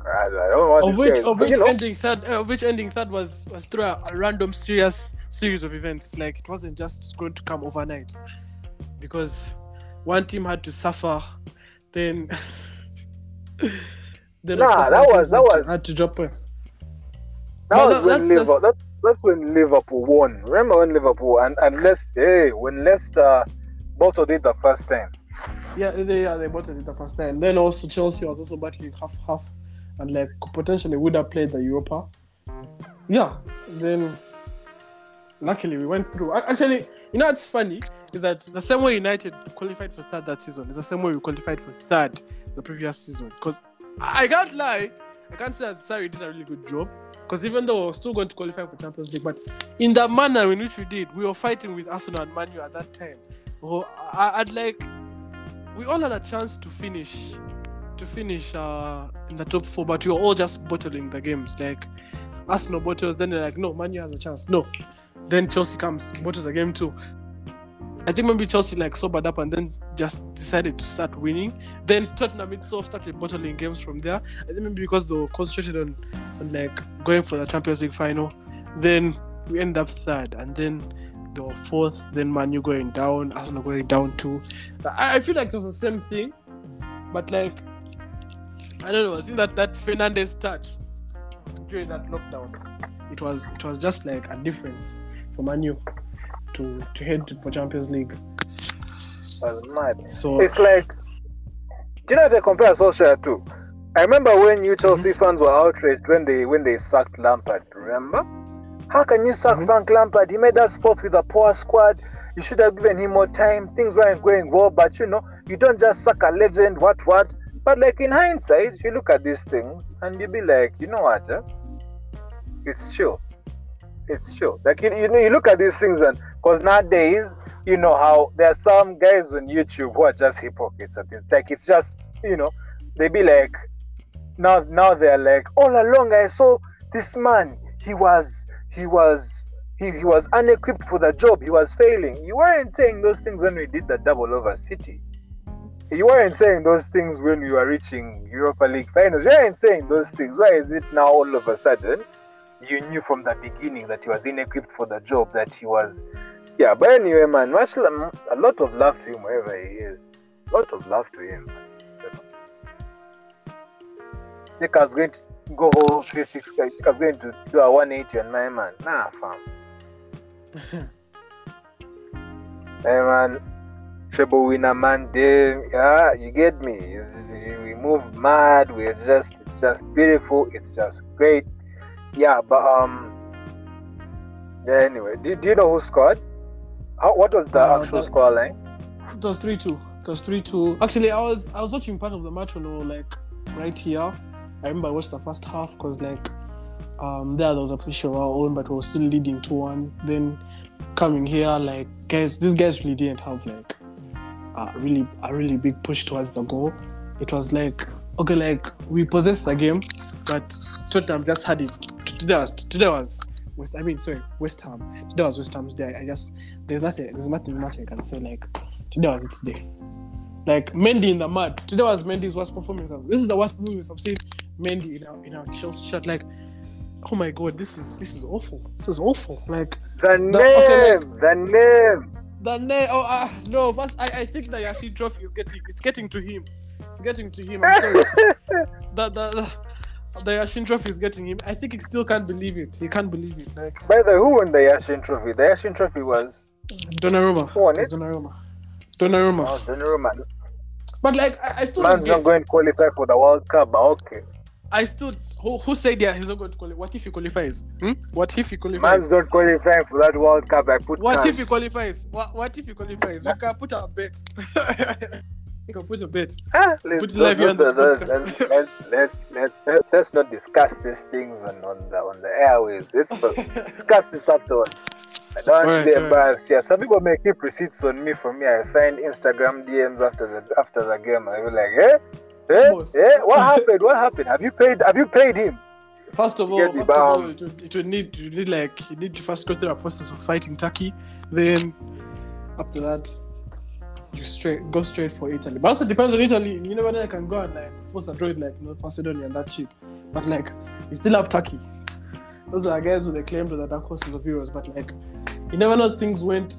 i, I don't want of which guy, of which you know, ending third uh, which ending third was was through a, a random serious series of events. Like it wasn't just going to come overnight because one team had to suffer then then Nah, that was- that was- had to drop points. that No, was that- when that's Liverpool, just- that, that's when liverpool won remember when liverpool and unless hey when leicester bottled it the first time yeah they yeah they bought it the first time then also chelsea was also battling half half and like potentially would have played the europa. Yeah then luckily we went through. Actually you know what's funny? Is that the same way united qualified for third that season is the same way we qualified for third the previous season. Because i can't lie i can't say that Sarri did a really good job because even though we're still going to qualify for champions league but in the manner in which we did we were fighting with arsenal and manu at that time oh, I, i'd like we all had a chance to finish to finish uh, in the top four, but we were all just bottling the games. Like Arsenal bottles, then they're like, no, Manu has a chance. No. Then Chelsea comes, bottles the game too. I think maybe Chelsea like sobered up and then just decided to start winning. Then Tottenham itself started bottling games from there. I think maybe because they were concentrated on, on like going for the Champions League final. Then we end up third, and then they were fourth. Then Manu going down, Arsenal going down too. I, I feel like it was the same thing, but like I don't know. I think that that Fernandes touch during that lockdown, it was it was just like a difference for Manu to to head for Champions League. mad. So It's like, do you know they compare Solskjaer too? I remember when you Chelsea fans were outraged when they when they sacked Lampard. Remember? How can you sack Mhm. Frank Lampard? He made us fourth with a poor squad. You should have given him more time. Things weren't going well, but you know, you don't just sack a legend. What what? But like in hindsight, you look at these things and you be like, you know what? eh? It's chill. It's chill. Like you, you know, you look at these things and because nowadays you know how there are some guys on YouTube who are just hypocrites at this. Like it's just you know they be like now now they're like all along I saw this man he was he was he, he was unequipped for the job he was failing. You weren't saying those things when we did the double over City. You weren't saying those things when we were reaching Europa League finals. You weren't saying those things. Why is it now all of a sudden you knew from the beginning that he was inequipped for the job that he was yeah, but anyway, man, much a lot of love to him wherever he is. A lot of love to him. Nick was going to go whole 360. Uh, Nick was going to do a 180 on my man. Nah, fam. hey, man. Treble winner, man. Damn. Yeah, you get me. It's, we move mad. We're just, it's just beautiful. It's just great. Yeah, but, um, yeah, anyway, do, do you know who scored? How, what was the Uh, actual that- score line? It was three two. It was three two. Actually, I was I was watching part of the match when we were like right here. I remember I watched the first half because like um there there was a push of our own, but we were still leading two one. Then coming here, like guys, these guys really didn't have like a really a really big push towards the goal. It was like okay, like we possessed the game, but Tottenham just had it. Today was today was West. I mean, sorry, West Ham. Today was West Ham's day. I just there's nothing there's nothing much I can say. Like today was its day. Like Mendy in the mud. Today was Mendy's worst performance. This is the worst performance I've seen Mendy in our in our Chelsea shirt. Like, oh my god, this is this is awful. This is awful. Like The name, okay, the name. the name. Oh uh, no, first I, I think the Yashin trophy is getting it's getting to him. It's getting to him. I'm sorry. the, the the the Yashin trophy is getting him. I think he still can't believe it. He can't believe it. Like By the way, who won the Yashin Trophy? The Yashin Trophy was Donnarumma. Who won it? Donnarumma. Donnarumma. oh, Donnarumma. But like I, I still Man's don't going to qualify for the World Cup, but okay. I still who, who said yeah he's not going to qualify? What if he qualifies? Hmm? What if he qualifies? Man's not qualifying for that World Cup. I put What can. if he qualifies? What, what if he qualifies? We can put a bet. we can put a bet. Ah, let's, Put it live let's, let's, let's, let's, let's, let's, let's not discuss these things on, on the on the airwaves. Let's discuss this afterwards. I don't want Alright, to be alright. embarrassed. Yeah, some people may keep receipts on me from me. I find Instagram DMs after the after the game. I be like, eh, eh, Boss. eh, what happened? What happened? Have you paid? Have you paid him? First of all, Get me first of all, it would, it would need you need like you need to first go through a process of fighting Turkey. Then after that, you straight go straight for Italy. But also depends on Italy. You know. I can go and like force a droid like North Macedonia and that shit. But like you still have Turkey. Those are guys who they claim to the dark horses of Euros. But like you never know things went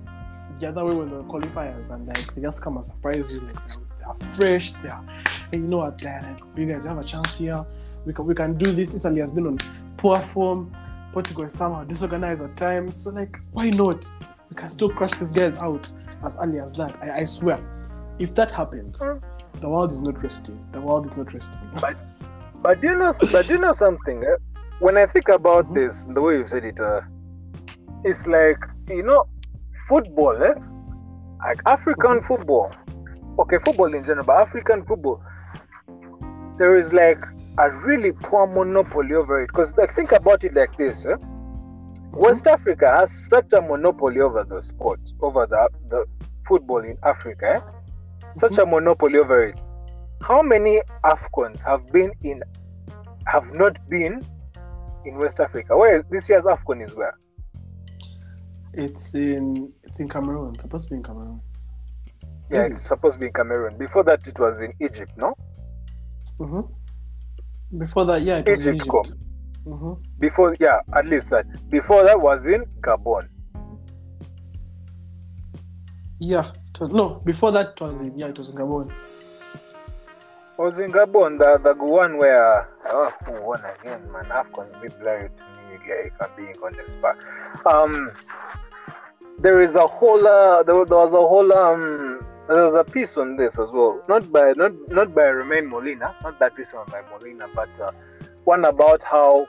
the other way when the qualifiers and like they just come and surprise you. Like they are fresh. They are. Hey, you know what? They're like, you guys have a chance here. We can we can do this. Italy has been on poor form. Portugal is somehow disorganized at times. So like, why not? We can still crush these guys out as early as that. I, I swear. If that happens, Mm. the world is not resting. The world is not resting. But do you know? But do you know something? eh? When I think about Mhm. this, the way you've said it, uh, it's like you know, football, eh? Like African football. Okay, football in general, but African football, there is like a really poor monopoly over it. Because like think about it like this, eh? West Africa has such a monopoly over the sport, over the the football in Africa. Eh? Such a monopoly over it. How many Afcons have been in have not been in West Africa? Where this year's Afcon is where? It's in it's in Cameroon. It's supposed to be in Cameroon. Yeah, Is it's it? supposed to be in Cameroon. Before that, it was in Egypt, no? Mm-hmm. Before that, yeah, it was in Egypt, Egypt. Mm-hmm. Before, yeah, at least that. Before that was in Gabon. Yeah, was, no, before that it was in yeah, it was in Gabon. was in Gabon, the, the one where oh, who won again, man? Afcon be blurry to me, if I'm being honest. But um, there is a whole, uh, there, there was a whole um, there was a piece on this as well. Not by not not by Romain Molina, not that piece on by Molina, but uh, one about how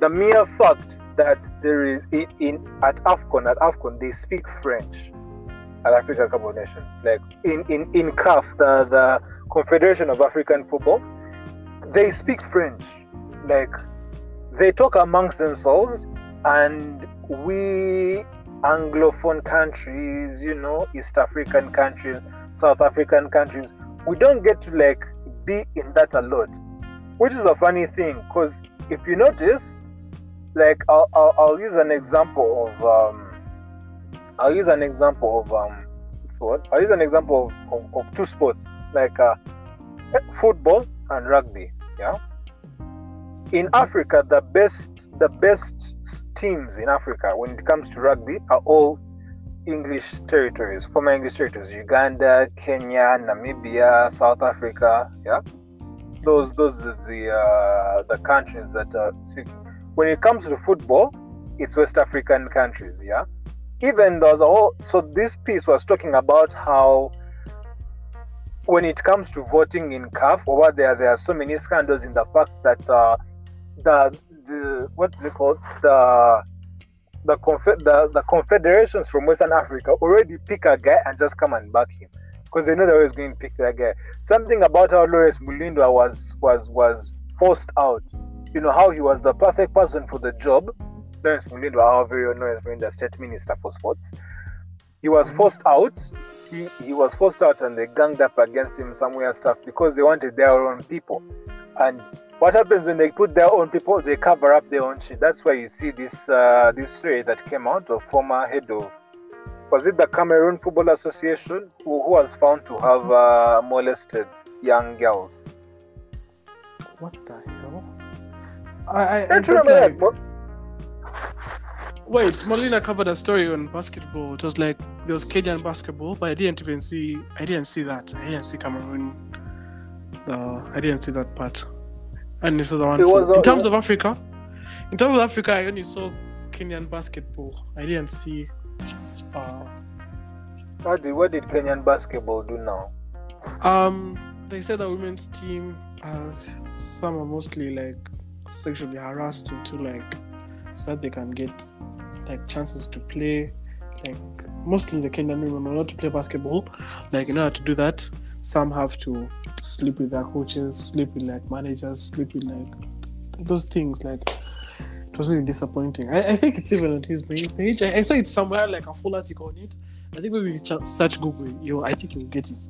the mere fact that there is in, in at Afcon at Afcon they speak French at African Cup of Nations. Like in in in CAF, the the Confederation of African Football, they speak French. Like they talk amongst themselves, and we Anglophone countries, you know, East African countries, South African countries, we don't get to like be in that a lot, which is a funny thing because if you notice, like I'll, I'll, I'll use an example of um, I'll use an example of um, what? I'll use an example of, of, of two sports like uh, football and rugby. Yeah. In Africa, the best the best teams in Africa when it comes to rugby are all English territories, former English territories: Uganda, Kenya, Namibia, South Africa. Yeah. Those those the uh, the countries that are speaking. When it comes to football, it's West African countries. Yeah even there's a whole so this piece was talking about how when it comes to voting in CAF over there there are so many scandals in the fact that uh, the the what is it called the the, confe- the the confederations from Western Africa already pick a guy and just come and back him because they know they're always going to pick that guy. Something about how Lawrence Mulindwa was was was forced out. You know how he was the perfect person for the job, Lawrence Mulindwa, our very own Lawrence Mulindwa, State Minister for Sports. He was forced out. He, he was forced out and they ganged up against him somewhere and stuff because they wanted their own people. And what happens when they put their own people, they cover up their own shit. That's why you see this uh, this story that came out of former head of was it the Cameroon Football Association who, who was found to have uh, molested young girls. What the hell? I I, I Don't remember like, that? Mo- Wait, Molina covered a story on basketball. It was like there was Kenyan basketball, but I didn't even see. I didn't see that. I didn't see Cameroon. Uh, I didn't see that part. And this is the one. For- was, uh, in terms of Africa, in terms of Africa, I only saw Kenyan basketball. I didn't see. Uh, What did, what did Kenyan basketball do now? um, they said the women's team has some are mostly like sexually harassed into like so that they can get like chances to play. Like mostly the Kenyan women are allowed to play basketball. Like in order to do that, some have to sleep with their coaches, sleep with like managers, sleep with like those things. Like it was really disappointing. I, I think it's even on his main page. I, I saw it somewhere like a full article on it. I think maybe ch- search Google, you I think you'll get it.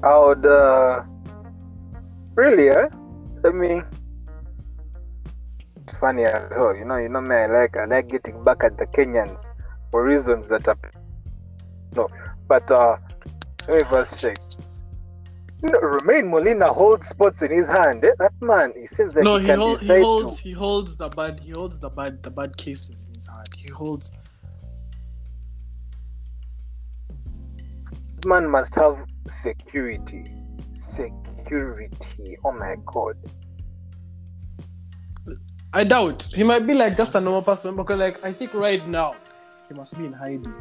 I would, uh, really, eh? I mean, it's funny as hell. You know, you know me. I like, I like getting back at the Kenyans for reasons that are no. But uh, let me first check. Romain Molina holds spots in his hand. Eh? That man, he seems like no, he he, hold, he holds to. he holds the bad he holds the bad the bad cases in his hand. He holds This man must have security. Security. Oh my god. I doubt he might be like just a normal person because like I think right now he must be in hiding.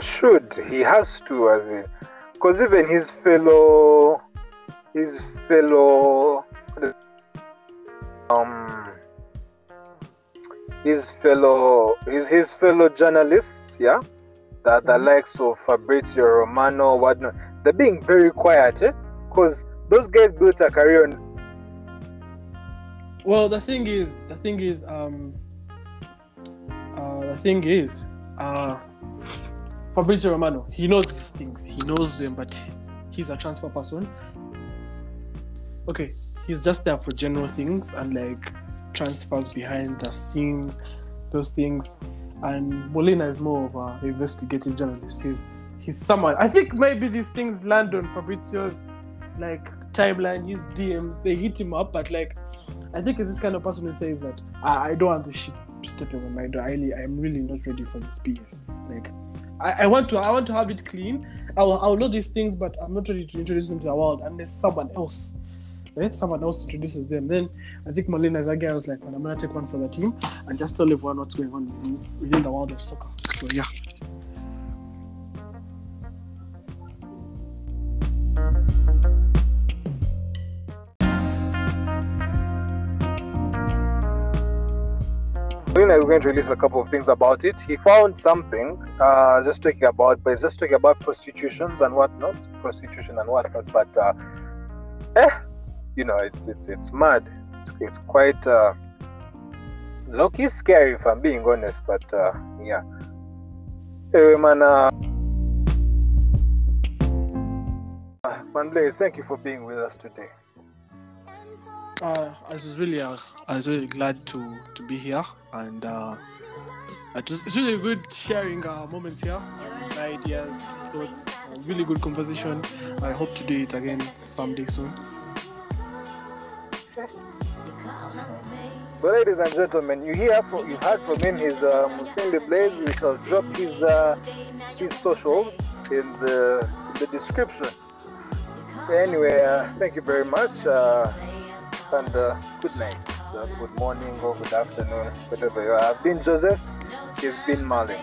should he has to as in because even his fellow his fellow um his fellow his, his fellow journalists yeah the, the Mhm. likes of fabrizio romano whatnot they're being very quiet because those guys built a career on Well, the thing is, the thing is, um, uh, the thing is, uh, Fabrizio Romano, he knows these things, he knows them, but he's a transfer person. Okay, he's just there for general things and like transfers behind the scenes, those things. And Molina is more of a investigative journalist. He's he's someone. I think maybe these things land on Fabrizio's like timeline, his DMs. They hit him up, but like I think he's this kind of person who says that I, I don't want this shit stepping on my door. I I'm really not ready for this BS. Like I, I want to I want to have it clean. I will I will know these things, but I'm not ready to introduce them to the world unless someone else. Right? Someone else introduces them. Then I think Molina is that guy I was like, man, I'm gonna take one for the team and just tell everyone what's going on within, within the world of soccer. So yeah. Molina is going to release a couple of things about it. He found something, uh, just talking about, but just talking about prostitutions and whatnot, prostitution and whatnot. But uh, eh, you know, it's it's it's mad. It's it's quite uh, low key scary if I'm being honest. But uh, yeah. Anyway, man. Uh, man, Blaze, thank you for being with us today. Uh, I was really, uh, I was really glad to to be here, and uh, it was, it's really good sharing uh, moments here, uh, ideas, thoughts, really good conversation. I hope to do it again someday soon. Well, ladies and gentlemen, you hear from you heard from him. His uh, Musende Blaze. We shall drop his uh, his socials in the the description. Anyway, uh, thank you very much, uh, and uh, good night, uh, good morning, or good afternoon, whatever you are. I've been Joseph. you've been Marlin.